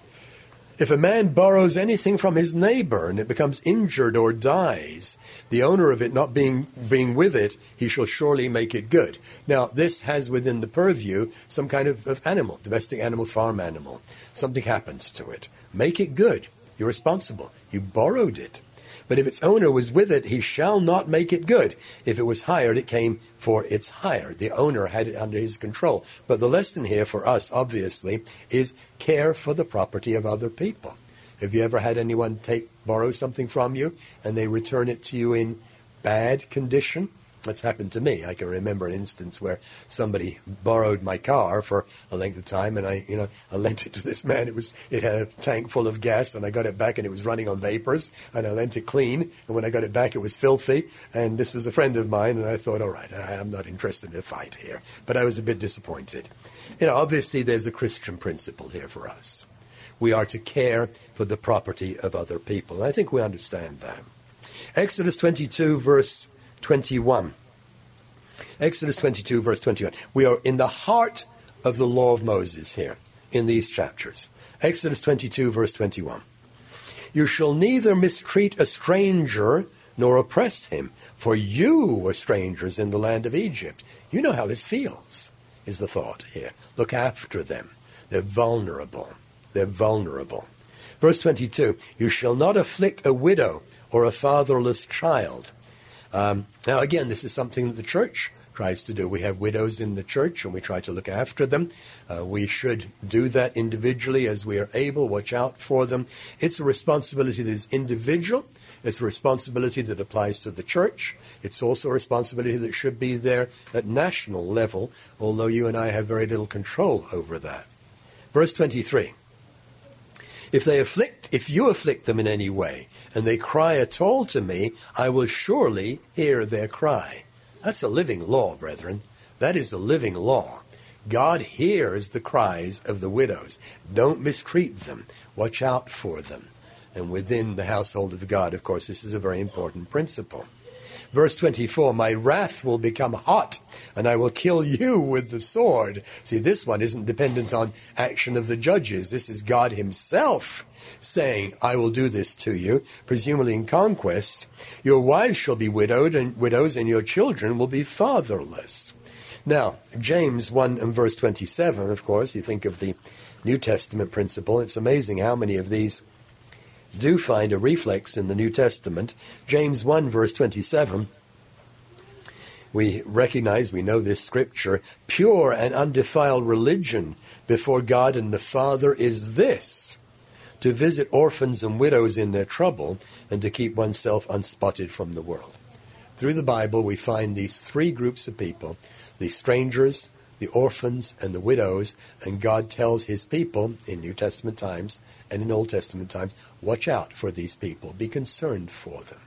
If a man borrows anything from his neighbor and it becomes injured or dies, the owner of it not being, being with it, he shall surely make it good. Now, this has within the purview some kind of, of animal, domestic animal, farm animal. Something happens to it. Make it good. You're responsible. You borrowed it. But if its owner was with it, he shall not make it good. If it was hired, it came for its hire. The owner had it under his control. But the lesson here for us, obviously, is care for the property of other people. Have you ever had anyone take borrow something from you and they return it to you in bad condition? That's happened to me. I can remember an instance where somebody borrowed my car for a length of time, and I, you know, I lent it to this man. It was, it had a tank full of gas, and I got it back, and it was running on vapors, and I lent it clean, and when I got it back, it was filthy. And this was a friend of mine, and I thought, all right, I, I'm not interested in a fight here, but I was a bit disappointed. You know, obviously, there's a Christian principle here for us. We are to care for the property of other people. I think we understand that. Exodus 22, verse 21. Exodus 22, verse 21. We are in the heart of the law of Moses here in these chapters. Exodus 22, verse 21. You shall neither mistreat a stranger nor oppress him, for you were strangers in the land of Egypt. You know how this feels, is the thought here. Look after them. They're vulnerable. They're vulnerable. Verse 22 You shall not afflict a widow or a fatherless child. Um, now, again, this is something that the church tries to do. We have widows in the church and we try to look after them. Uh, we should do that individually as we are able, watch out for them. It's a responsibility that is individual. It's a responsibility that applies to the church. It's also a responsibility that should be there at national level, although you and I have very little control over that. Verse 23. If they afflict, if you afflict them in any way, and they cry at all to me, I will surely hear their cry. That's a living law, brethren. That is a living law. God hears the cries of the widows. Don't mistreat them. Watch out for them. And within the household of God, of course, this is a very important principle. Verse 24, my wrath will become hot, and I will kill you with the sword. See, this one isn't dependent on action of the judges. This is God Himself saying, I will do this to you, presumably in conquest. Your wives shall be widowed and widows, and your children will be fatherless. Now, James 1 and verse 27, of course, you think of the New Testament principle. It's amazing how many of these do find a reflex in the New Testament. James 1 verse 27 we recognize, we know this scripture, pure and undefiled religion before God and the Father is this to visit orphans and widows in their trouble, and to keep oneself unspotted from the world. Through the Bible, we find these three groups of people the strangers, the orphans, and the widows, and God tells his people in New Testament times and in Old Testament times watch out for these people, be concerned for them.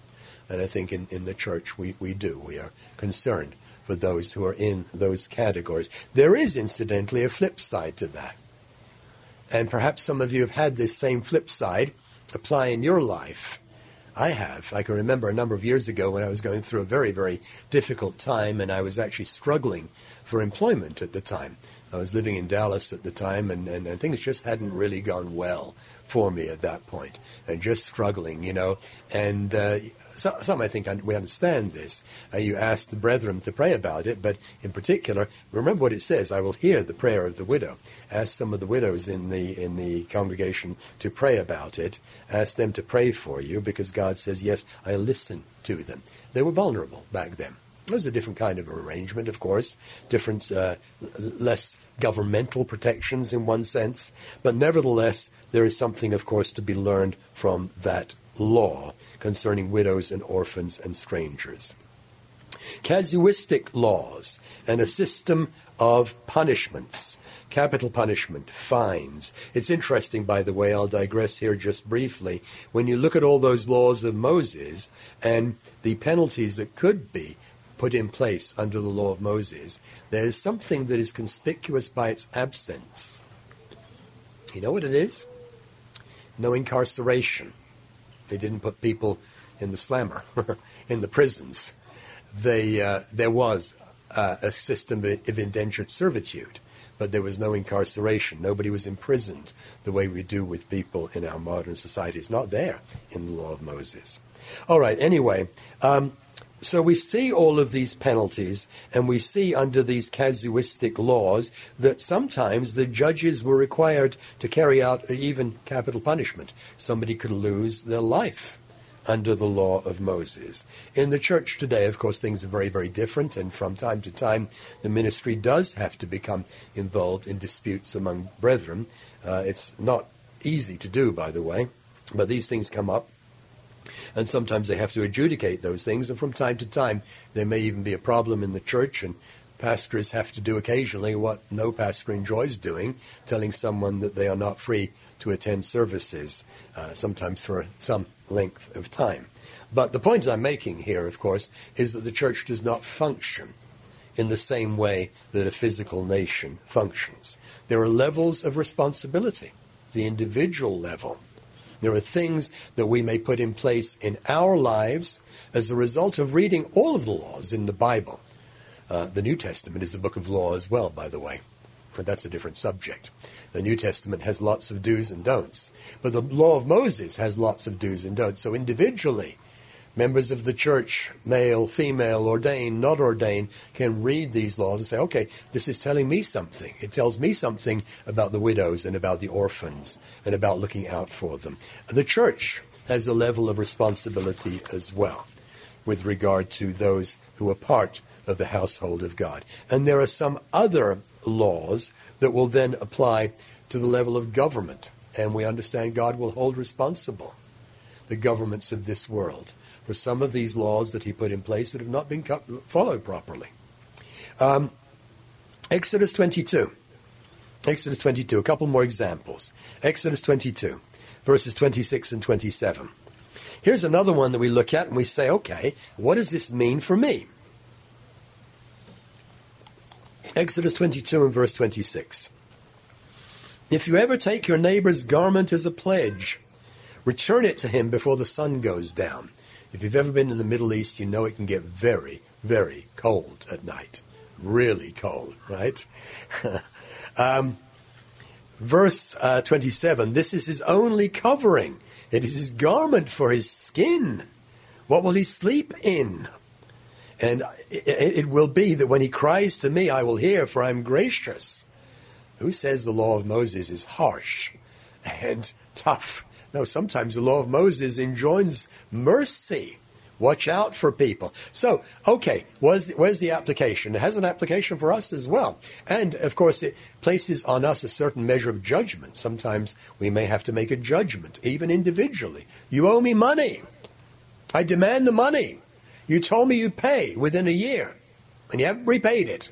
And I think in, in the church we, we do. We are concerned for those who are in those categories. There is, incidentally, a flip side to that. And perhaps some of you have had this same flip side apply in your life. I have. I can remember a number of years ago when I was going through a very, very difficult time and I was actually struggling for employment at the time. I was living in Dallas at the time and, and, and things just hadn't really gone well for me at that point and just struggling, you know. And uh, so, some I think we understand this. Uh, you ask the brethren to pray about it, but in particular, remember what it says: "I will hear the prayer of the widow." Ask some of the widows in the in the congregation to pray about it. Ask them to pray for you, because God says, "Yes, I listen to them." They were vulnerable back then. It was a different kind of arrangement, of course, different, uh, less governmental protections in one sense, but nevertheless, there is something, of course, to be learned from that law concerning widows and orphans and strangers. Casuistic laws and a system of punishments capital punishment, fines. It's interesting, by the way, I'll digress here just briefly. When you look at all those laws of Moses and the penalties that could be put in place under the law of Moses, there is something that is conspicuous by its absence. You know what it is? No incarceration. They didn't put people in the slammer, <laughs> in the prisons. They, uh, there was uh, a system of indentured servitude, but there was no incarceration. Nobody was imprisoned the way we do with people in our modern society. It's not there in the law of Moses. All right, anyway, um, so we see all of these penalties, and we see under these casuistic laws that sometimes the judges were required to carry out even capital punishment. Somebody could lose their life under the law of Moses. In the church today, of course, things are very, very different, and from time to time, the ministry does have to become involved in disputes among brethren. Uh, it's not easy to do, by the way, but these things come up and sometimes they have to adjudicate those things. And from time to time, there may even be a problem in the church, and pastors have to do occasionally what no pastor enjoys doing, telling someone that they are not free to attend services, uh, sometimes for some length of time. But the point I'm making here, of course, is that the church does not function in the same way that a physical nation functions. There are levels of responsibility, the individual level there are things that we may put in place in our lives as a result of reading all of the laws in the Bible. Uh, the New Testament is a book of law as well, by the way. But that's a different subject. The New Testament has lots of do's and don'ts. But the law of Moses has lots of do's and don'ts. So individually, members of the church, male, female, ordained, not ordained, can read these laws and say, okay, this is telling me something. It tells me something about the widows and about the orphans and about looking out for them. The church has a level of responsibility as well with regard to those who are part of the household of God. And there are some other laws that will then apply to the level of government. And we understand God will hold responsible the governments of this world for some of these laws that he put in place that have not been followed properly. Um, Exodus 22. Exodus 22, a couple more examples. Exodus 22, verses 26 and 27. Here's another one that we look at and we say, okay, what does this mean for me? Exodus 22 and verse 26. If you ever take your neighbor's garment as a pledge, return it to him before the sun goes down. If you've ever been in the Middle East, you know it can get very, very cold at night. Really cold, right? <laughs> um, verse uh, 27 This is his only covering, it is his garment for his skin. What will he sleep in? And it will be that when he cries to me, I will hear, for I am gracious. Who says the law of Moses is harsh and tough? No, sometimes the law of Moses enjoins mercy. Watch out for people. So, okay, where's the, where's the application? It has an application for us as well. And, of course, it places on us a certain measure of judgment. Sometimes we may have to make a judgment, even individually. You owe me money. I demand the money. You told me you'd pay within a year, and you haven't repaid it.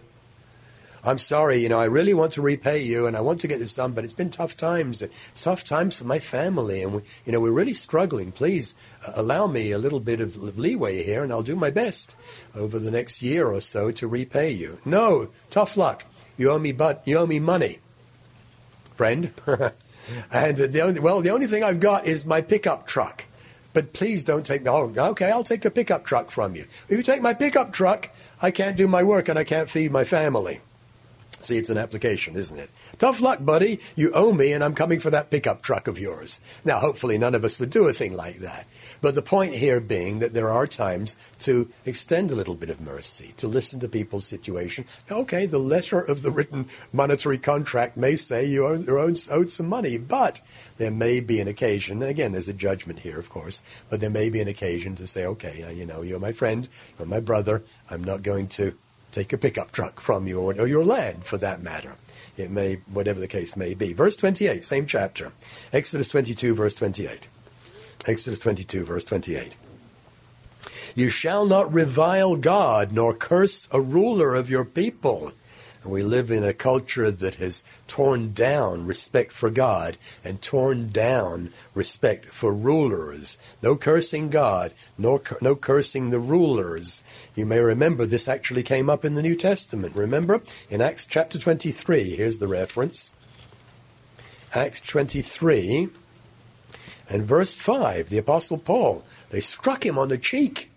I'm sorry, you know, I really want to repay you and I want to get this done, but it's been tough times. It's tough times for my family and we, you know, we're really struggling. Please uh, allow me a little bit of leeway here and I'll do my best over the next year or so to repay you. No, tough luck. You owe me but you owe me money. Friend. <laughs> and the only, well, the only thing I've got is my pickup truck but please don't take. Oh, okay, I'll take a pickup truck from you. If you take my pickup truck, I can't do my work and I can't feed my family. See, it's an application, isn't it? Tough luck, buddy. You owe me, and I'm coming for that pickup truck of yours. Now, hopefully, none of us would do a thing like that. But the point here being that there are times to extend a little bit of mercy, to listen to people's situation. Okay, the letter of the written monetary contract may say you owe, you owed some money, but there may be an occasion, and again, there's a judgment here, of course, but there may be an occasion to say, okay, uh, you know, you're my friend, you're my brother, I'm not going to take a pickup truck from you, or, or your land for that matter. It may, whatever the case may be. Verse 28, same chapter. Exodus 22, verse 28. Exodus 22, verse 28. You shall not revile God, nor curse a ruler of your people. We live in a culture that has torn down respect for God and torn down respect for rulers. No cursing God, no, no cursing the rulers. You may remember this actually came up in the New Testament. Remember? In Acts chapter 23, here's the reference. Acts 23 and verse 5, the Apostle Paul, they struck him on the cheek.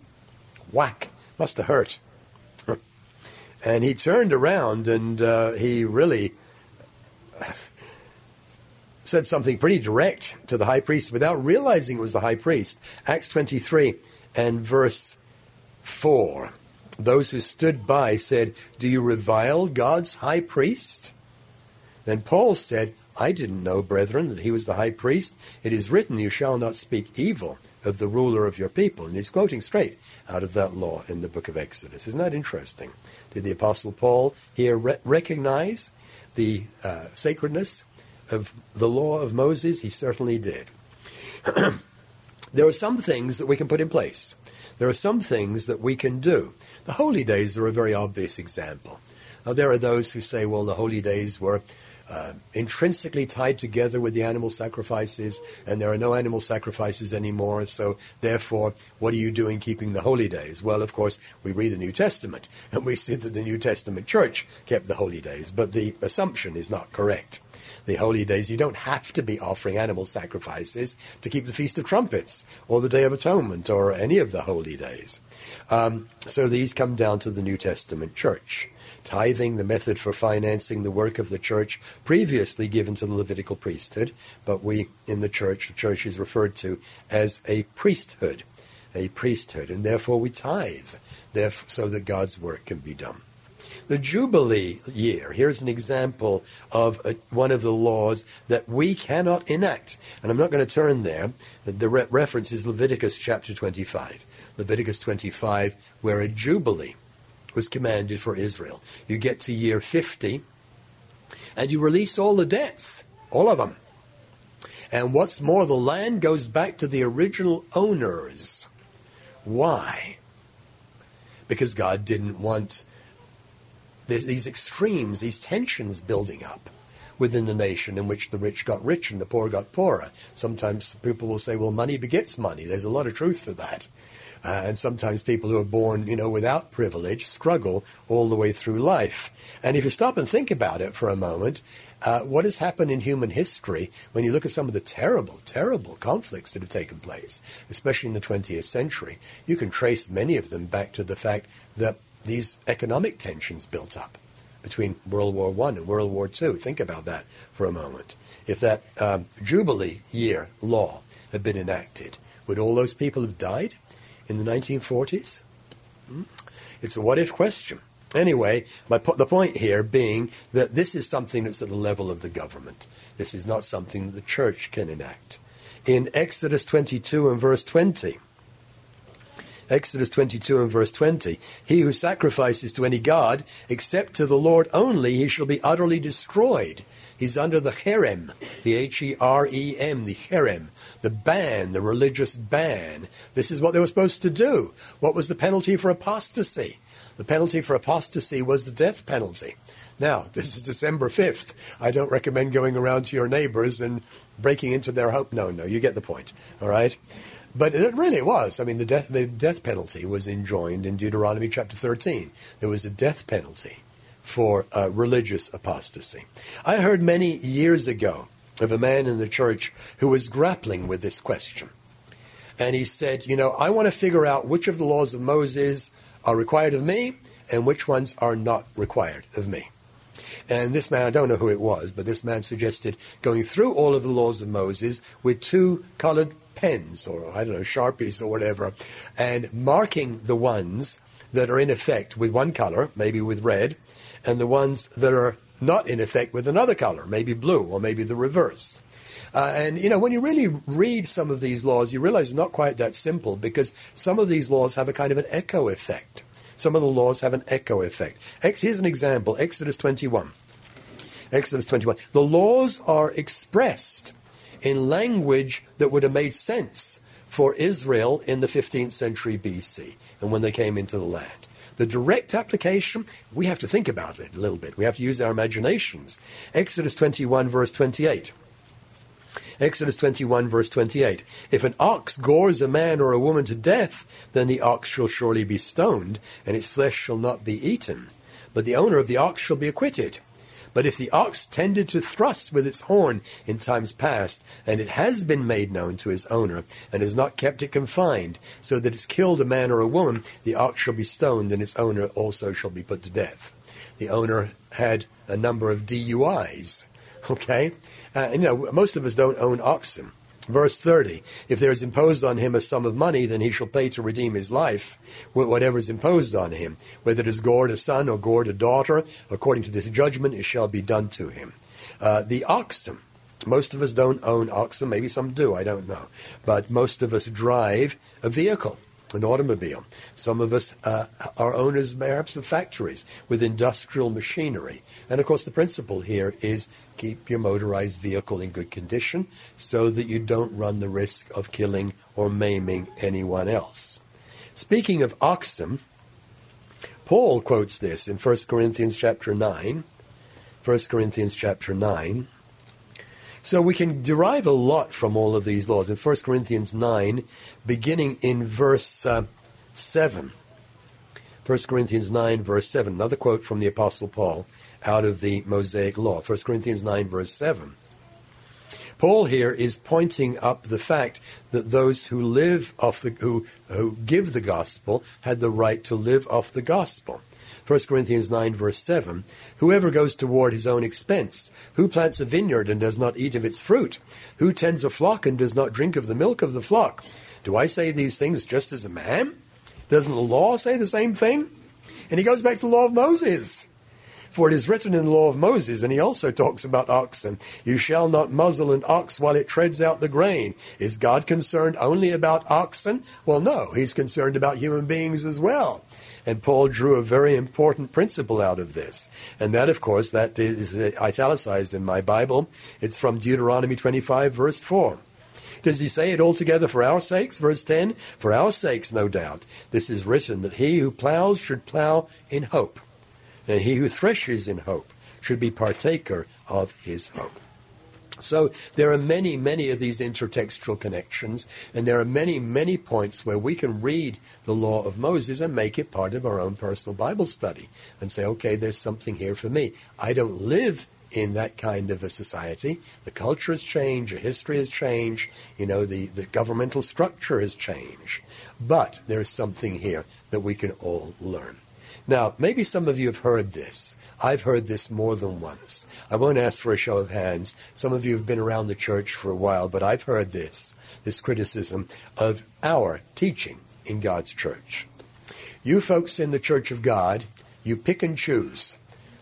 Whack. Must have hurt. And he turned around and uh, he really said something pretty direct to the high priest without realizing it was the high priest. Acts 23 and verse 4. Those who stood by said, Do you revile God's high priest? Then Paul said, I didn't know, brethren, that he was the high priest. It is written, You shall not speak evil of the ruler of your people. And he's quoting straight out of that law in the book of Exodus. Isn't that interesting? Did the Apostle Paul here re- recognize the uh, sacredness of the law of Moses? He certainly did. <clears throat> there are some things that we can put in place. There are some things that we can do. The holy days are a very obvious example. Now, there are those who say, well, the holy days were uh, intrinsically tied together with the animal sacrifices, and there are no animal sacrifices anymore. So, therefore, what are you doing keeping the holy days? Well, of course, we read the New Testament, <laughs> and we see that the New Testament church kept the holy days, but the assumption is not correct. The holy days, you don't have to be offering animal sacrifices to keep the Feast of Trumpets or the Day of Atonement or any of the holy days. Um, so these come down to the New Testament church. Tithing, the method for financing the work of the church, previously given to the Levitical priesthood, but we in the church, the church is referred to as a priesthood, a priesthood, and therefore we tithe, so that God's work can be done. The Jubilee year, here's an example of a, one of the laws that we cannot enact. And I'm not going to turn there. The re- reference is Leviticus chapter 25. Leviticus 25, where a Jubilee was commanded for Israel. You get to year 50, and you release all the debts, all of them. And what's more, the land goes back to the original owners. Why? Because God didn't want these extremes, these tensions building up within the nation in which the rich got rich and the poor got poorer. Sometimes people will say, well, money begets money. There's a lot of truth to that. Uh, and sometimes people who are born, you know, without privilege struggle all the way through life. And if you stop and think about it for a moment, uh, what has happened in human history when you look at some of the terrible, terrible conflicts that have taken place, especially in the 20th century, you can trace many of them back to the fact that these economic tensions built up between World War I and World War II. Think about that for a moment. If that um, Jubilee year law had been enacted, would all those people have died? In the 1940s? Hmm? It's a what if question. Anyway, po- the point here being that this is something that's at the level of the government. This is not something the church can enact. In Exodus 22 and verse 20, Exodus 22 and verse 20. He who sacrifices to any god except to the Lord only, he shall be utterly destroyed. He's under the cherem, the H E R E M, the cherem, the ban, the religious ban. This is what they were supposed to do. What was the penalty for apostasy? The penalty for apostasy was the death penalty. Now, <laughs> this is December 5th. I don't recommend going around to your neighbors and breaking into their home. No, no, you get the point. All right? But it really was. I mean, the death, the death penalty was enjoined in Deuteronomy chapter 13. There was a death penalty for uh, religious apostasy. I heard many years ago of a man in the church who was grappling with this question. And he said, You know, I want to figure out which of the laws of Moses are required of me and which ones are not required of me. And this man, I don't know who it was, but this man suggested going through all of the laws of Moses with two colored pens or, I don't know, Sharpies or whatever, and marking the ones that are in effect with one color, maybe with red, and the ones that are not in effect with another color, maybe blue or maybe the reverse. Uh, and, you know, when you really read some of these laws, you realize it's not quite that simple because some of these laws have a kind of an echo effect. Some of the laws have an echo effect. Here's an example Exodus 21. Exodus 21. The laws are expressed in language that would have made sense for Israel in the 15th century BC and when they came into the land. The direct application, we have to think about it a little bit. We have to use our imaginations. Exodus 21, verse 28. Exodus 21, verse 28. If an ox gores a man or a woman to death, then the ox shall surely be stoned, and its flesh shall not be eaten. But the owner of the ox shall be acquitted. But if the ox tended to thrust with its horn in times past, and it has been made known to his owner, and has not kept it confined, so that it's killed a man or a woman, the ox shall be stoned, and its owner also shall be put to death. The owner had a number of DUIs. <laughs> Okay? Uh, you know, most of us don't own oxen. Verse 30 If there is imposed on him a sum of money, then he shall pay to redeem his life whatever is imposed on him. Whether it is gored a son or gored a daughter, according to this judgment, it shall be done to him. Uh, the oxen. Most of us don't own oxen. Maybe some do. I don't know. But most of us drive a vehicle an automobile. Some of us uh, are owners, perhaps, of factories with industrial machinery. And of course, the principle here is keep your motorized vehicle in good condition so that you don't run the risk of killing or maiming anyone else. Speaking of oxen, Paul quotes this in 1 Corinthians chapter 9. 1 Corinthians chapter 9. So we can derive a lot from all of these laws. In 1 Corinthians 9, beginning in verse uh, 7. 1 Corinthians 9, verse 7, another quote from the Apostle Paul out of the Mosaic law. 1 Corinthians 9, verse 7. Paul here is pointing up the fact that those who live off the who who give the gospel had the right to live off the gospel. 1 Corinthians 9 verse 7 Whoever goes toward his own expense, who plants a vineyard and does not eat of its fruit, who tends a flock and does not drink of the milk of the flock. Do I say these things just as a man? Doesn't the law say the same thing? And he goes back to the law of Moses. For it is written in the law of Moses, and he also talks about oxen, you shall not muzzle an ox while it treads out the grain. Is God concerned only about oxen? Well, no, he's concerned about human beings as well. And Paul drew a very important principle out of this. And that, of course, that is uh, italicized in my Bible. It's from Deuteronomy 25, verse 4. Does he say it altogether for our sakes? Verse 10 For our sakes, no doubt. This is written that he who plows should plow in hope and he who threshes in hope should be partaker of his hope. So there are many, many of these intertextual connections, and there are many, many points where we can read the law of Moses and make it part of our own personal Bible study and say, okay, there's something here for me. I don't live in that kind of a society. The culture has changed, the history has changed, you know, the, the governmental structure has changed. But there is something here that we can all learn. Now, maybe some of you have heard this. I've heard this more than once. I won't ask for a show of hands. Some of you have been around the church for a while, but I've heard this, this criticism of our teaching in God's church. You folks in the church of God, you pick and choose.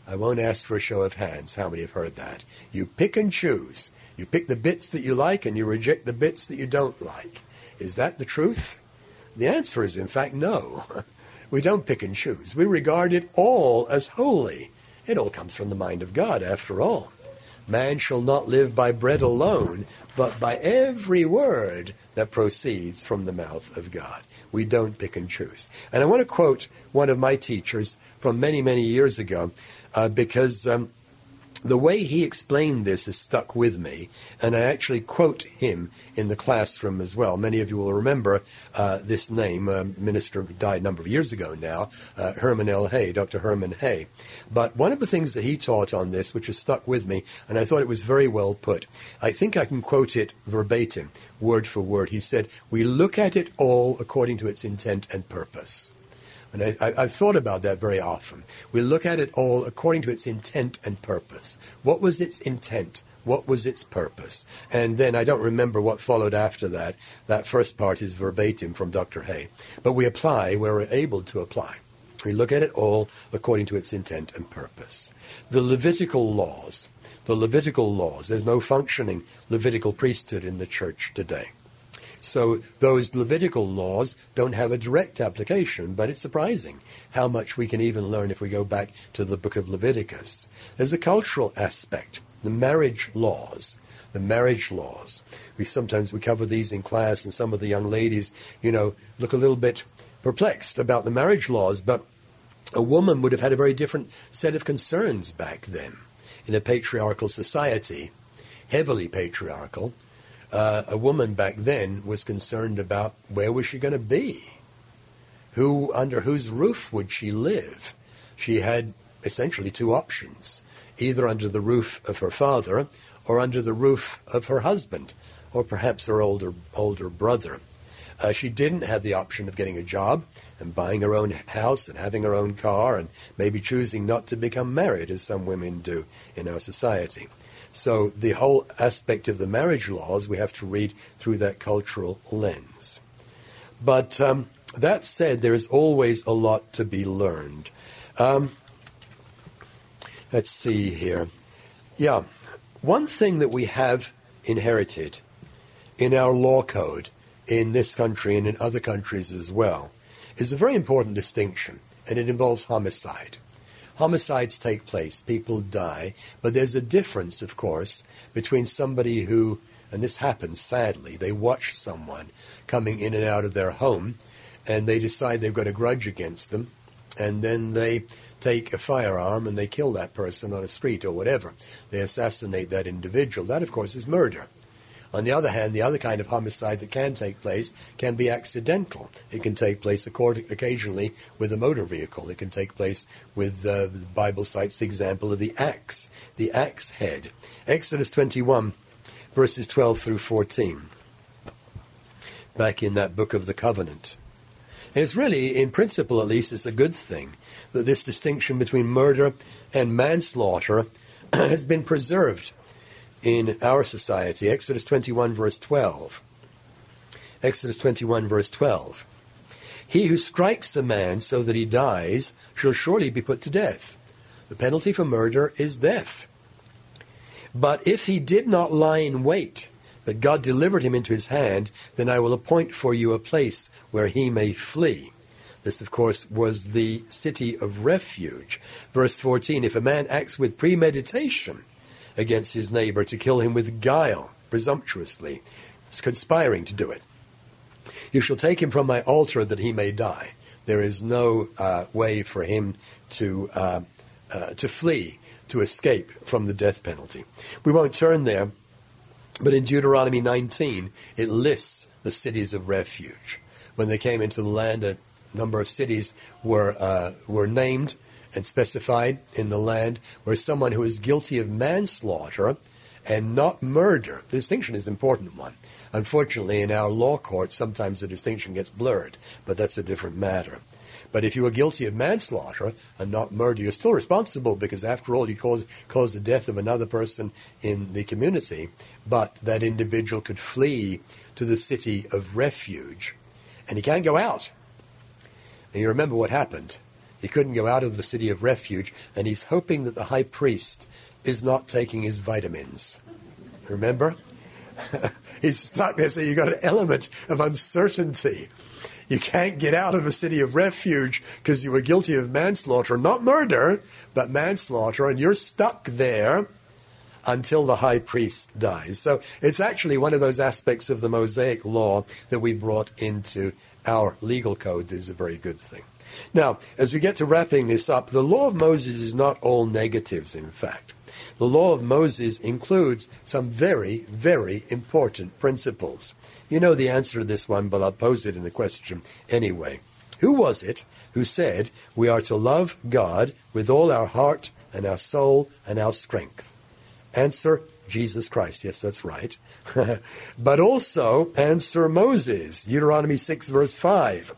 I won't ask for a show of hands. How many have heard that? You pick and choose. You pick the bits that you like and you reject the bits that you don't like. Is that the truth? The answer is, in fact, no. <laughs> We don't pick and choose. We regard it all as holy. It all comes from the mind of God, after all. Man shall not live by bread alone, but by every word that proceeds from the mouth of God. We don't pick and choose. And I want to quote one of my teachers from many, many years ago, uh, because um, the way he explained this has stuck with me, and I actually quote him in the classroom as well. Many of you will remember uh, this name. Minister died a number of years ago now, uh, Herman L. Hoeh, Dr. Herman Hoeh. But one of the things that he taught on this, which has stuck with me, and I thought it was very well put, I think I can quote it verbatim, word for word. He said, We look at it all according to its intent and purpose. And I, have thought about that very often. We look at it all according to its intent and purpose. What was its intent? What was its purpose? And then I don't remember what followed after that. That first part is verbatim from Dr. Hoeh. But we apply where we're able to apply. We look at it all according to its intent and purpose. The Levitical laws. The Levitical laws. There's no functioning Levitical priesthood in the church today. So those Levitical laws don't have a direct application, but it's surprising how much we can even learn if we go back to the book of Leviticus. There's a cultural aspect, the marriage laws. The marriage laws. We sometimes we cover these in class, and some of the young ladies, you know, look a little bit perplexed about the marriage laws, but a woman would have had a very different set of concerns back then in a patriarchal society, heavily patriarchal uh, a woman back then was concerned about where was she going to be, who under whose roof would she live. She had essentially two options: either under the roof of her father, or under the roof of her husband, or perhaps her older older brother. Uh, she didn't have the option of getting a job and buying her own house and having her own car and maybe choosing not to become married, as some women do in our society. So the whole aspect of the marriage laws we have to read through that cultural lens. But um, that said, there is always a lot to be learned. Um, let's see here. Yeah, one thing that we have inherited in our law code in this country and in other countries as well is a very important distinction, and it involves homicide homicides take place, people die, but there's a difference, of course, between somebody who, and this happens sadly, they watch someone coming in and out of their home and they decide they've got a grudge against them, and then they take a firearm and they kill that person on a street or whatever. They assassinate that individual. That, of course, is murder. On the other hand, the other kind of homicide that can take place can be accidental. It can take place occasionally with a motor vehicle. It can take place with, uh, the Bible cites the example of the axe, the axe head. Exodus 21, verses 12 through 14. Back in that book of the covenant. it's really, in principle at least, it's a good thing that this distinction between murder and manslaughter <clears throat> has been preserved in our society. Exodus 21, verse 12. Exodus 21, verse 12. He who strikes a man so that he dies shall surely be put to death. The penalty for murder is death. But if he did not lie in wait, but God delivered him into his hand, then I will appoint for you a place where he may flee. This, of course, was the city of refuge. Verse 14 If a man acts with premeditation against his neighbor to kill him with guile, presumptuously, conspiring to do it, you shall take him from my altar that he may die. There is no uh, way for him to, uh, uh, to flee, to escape from the death penalty. We won't turn there, but in Deuteronomy 19, it lists the cities of refuge. When they came into the land, a number of cities were, uh, were named and specified in the land where someone who is guilty of manslaughter and not murder. The distinction is an important one. Unfortunately, in our law courts, sometimes the distinction gets blurred, but that's a different matter. But if you are guilty of manslaughter and not murder, you're still responsible because, after all, you caused, caused the death of another person in the community. But that individual could flee to the city of refuge, and he can't go out and you remember what happened. He couldn't go out of the city of refuge, and he's hoping that the high priest is not taking his vitamins. Remember? <laughs> he's stuck there, so you've got an element of uncertainty. You can't get out of a city of refuge because you were guilty of manslaughter, not murder, but manslaughter, and you're stuck there until the high priest dies. So it's actually one of those aspects of the Mosaic law that we brought into our legal code is a very good thing. Now, as we get to wrapping this up, the law of Moses is not all negatives, in fact. The law of Moses includes some very, very important principles. You know the answer to this one, but I'll pose it in a question anyway. Who was it who said we are to love God with all our heart and our soul and our strength? Answer Jesus Christ. Yes, that's right. <laughs> but also answer Moses. Deuteronomy 6, verse 5.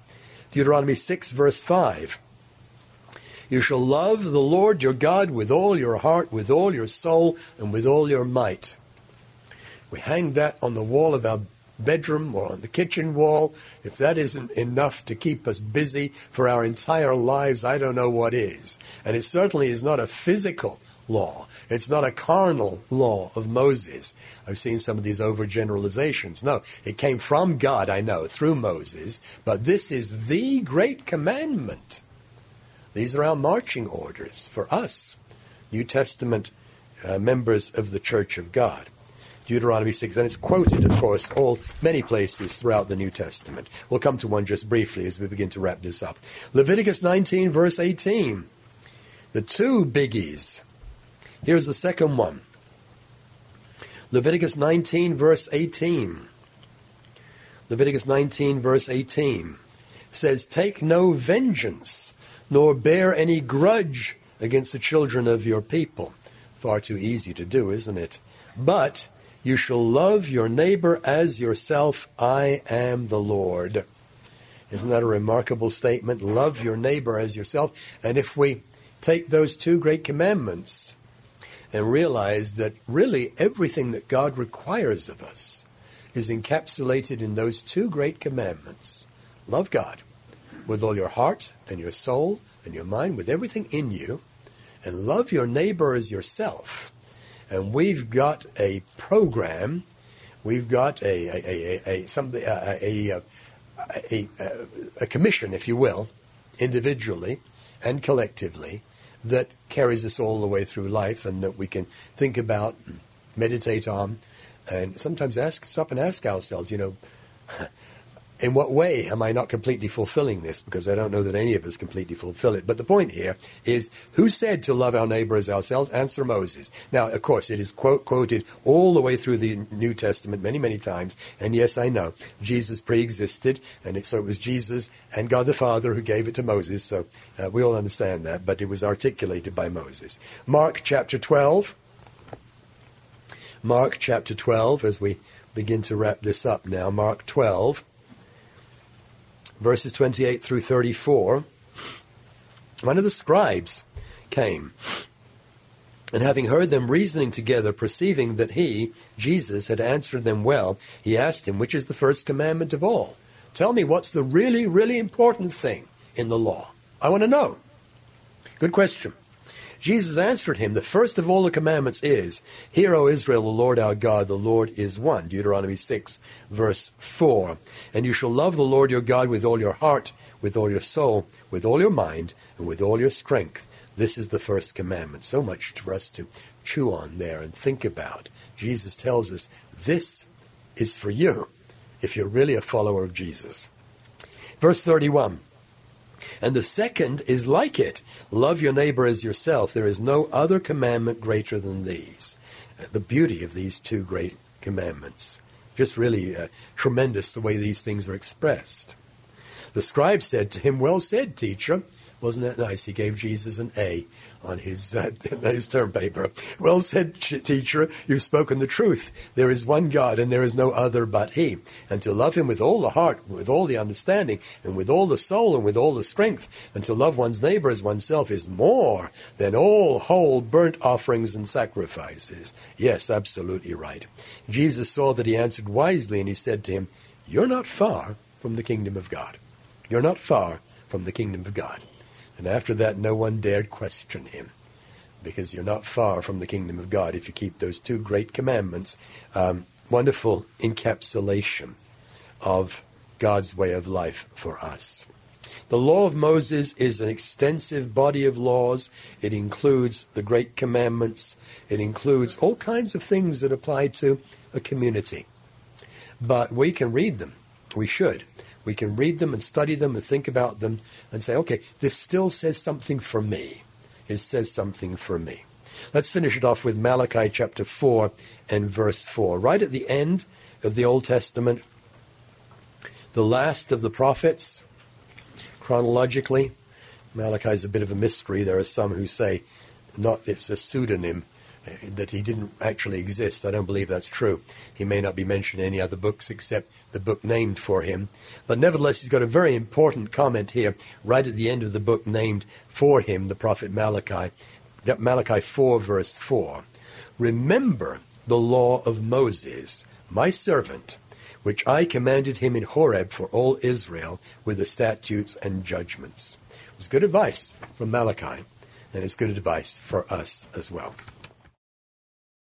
Deuteronomy 6, verse 5. You shall love the Lord your God with all your heart, with all your soul, and with all your might. We hang that on the wall of our bedroom or on the kitchen wall. If that isn't enough to keep us busy for our entire lives, I don't know what is. And it certainly is not a physical law. It's not a carnal law of Moses. I've seen some of these overgeneralizations. No, it came from God, I know, through Moses, but this is the great commandment. These are our marching orders for us, New Testament uh, members of the Church of God. Deuteronomy 6, and it's quoted, of course, all many places throughout the New Testament. We'll come to one just briefly as we begin to wrap this up. Leviticus 19, verse 18. The two biggies Here's the second one Leviticus 19, verse 18. Leviticus 19, verse 18 says, Take no vengeance, nor bear any grudge against the children of your people. Far too easy to do, isn't it? But you shall love your neighbor as yourself. I am the Lord. Isn't that a remarkable statement? Love your neighbor as yourself. And if we take those two great commandments, and realize that really everything that God requires of us is encapsulated in those two great commandments love God with all your heart and your soul and your mind, with everything in you, and love your neighbor as yourself. And we've got a program, we've got a, a, a, a, a, a, a, a commission, if you will, individually and collectively, that carries us all the way through life and that we can think about, meditate on, and sometimes ask, stop and ask ourselves, you know, <laughs> in what way am I not completely fulfilling this? Because I don't know that any of us completely fulfill it. But the point here is who said to love our neighbor as ourselves? Answer Moses. Now, of course, it is quote, quoted all the way through the New Testament many, many times. And yes, I know Jesus pre existed, and it, so it was Jesus and God the Father who gave it to Moses. So uh, we all understand that, but it was articulated by Moses. Mark chapter 12. Mark chapter 12, as we begin to wrap this up now. Mark 12 verses 28 through 34, one of the scribes came, and having heard them reasoning together, perceiving that he, Jesus, had answered them well, he asked him, Which is the first commandment of all? Tell me what's the really, really important thing in the law. I want to know. Good question. Jesus answered him, The first of all the commandments is, Hear, O Israel, the Lord our God, the Lord is one. Deuteronomy 6, verse 4. And you shall love the Lord your God with all your heart, with all your soul, with all your mind, and with all your strength. This is the first commandment. So much for us to chew on there and think about. Jesus tells us this is for you if you're really a follower of Jesus. Verse 31. And the second is like it love your neighbor as yourself. There is no other commandment greater than these. The beauty of these two great commandments. Just really uh, tremendous the way these things are expressed. The scribe said to him, Well said, teacher. Wasn't that nice? He gave Jesus an A on his, <laughs> uh, his term paper. Well said, teacher, you've spoken the truth. There is one God, and there is no other but He. And to love Him with all the heart, with all the understanding, and with all the soul, and with all the strength, and to love one's neighbor as oneself is more than all whole burnt offerings and sacrifices. Yes, absolutely right. Jesus saw that he answered wisely, and he said to him, You're not far from the kingdom of God. You're not far from the kingdom of God. And after that, no one dared question him because you're not far from the kingdom of God if you keep those two great commandments. Um, wonderful encapsulation of God's way of life for us. The law of Moses is an extensive body of laws. It includes the great commandments. It includes all kinds of things that apply to a community. But we can read them. We should. We can read them and study them and think about them and say, okay, this still says something for me. It says something for me. Let's finish it off with Malachi chapter 4 and verse 4. Right at the end of the Old Testament, the last of the prophets, chronologically, Malachi is a bit of a mystery. There are some who say not it's a pseudonym that he didn't actually exist. I don't believe that's true. He may not be mentioned in any other books except the book named for him. But nevertheless, he's got a very important comment here right at the end of the book named for him, the prophet Malachi. Malachi 4, verse 4. Remember the law of Moses, my servant, which I commanded him in Horeb for all Israel with the statutes and judgments. It was good advice from Malachi, and it's good advice for us as well.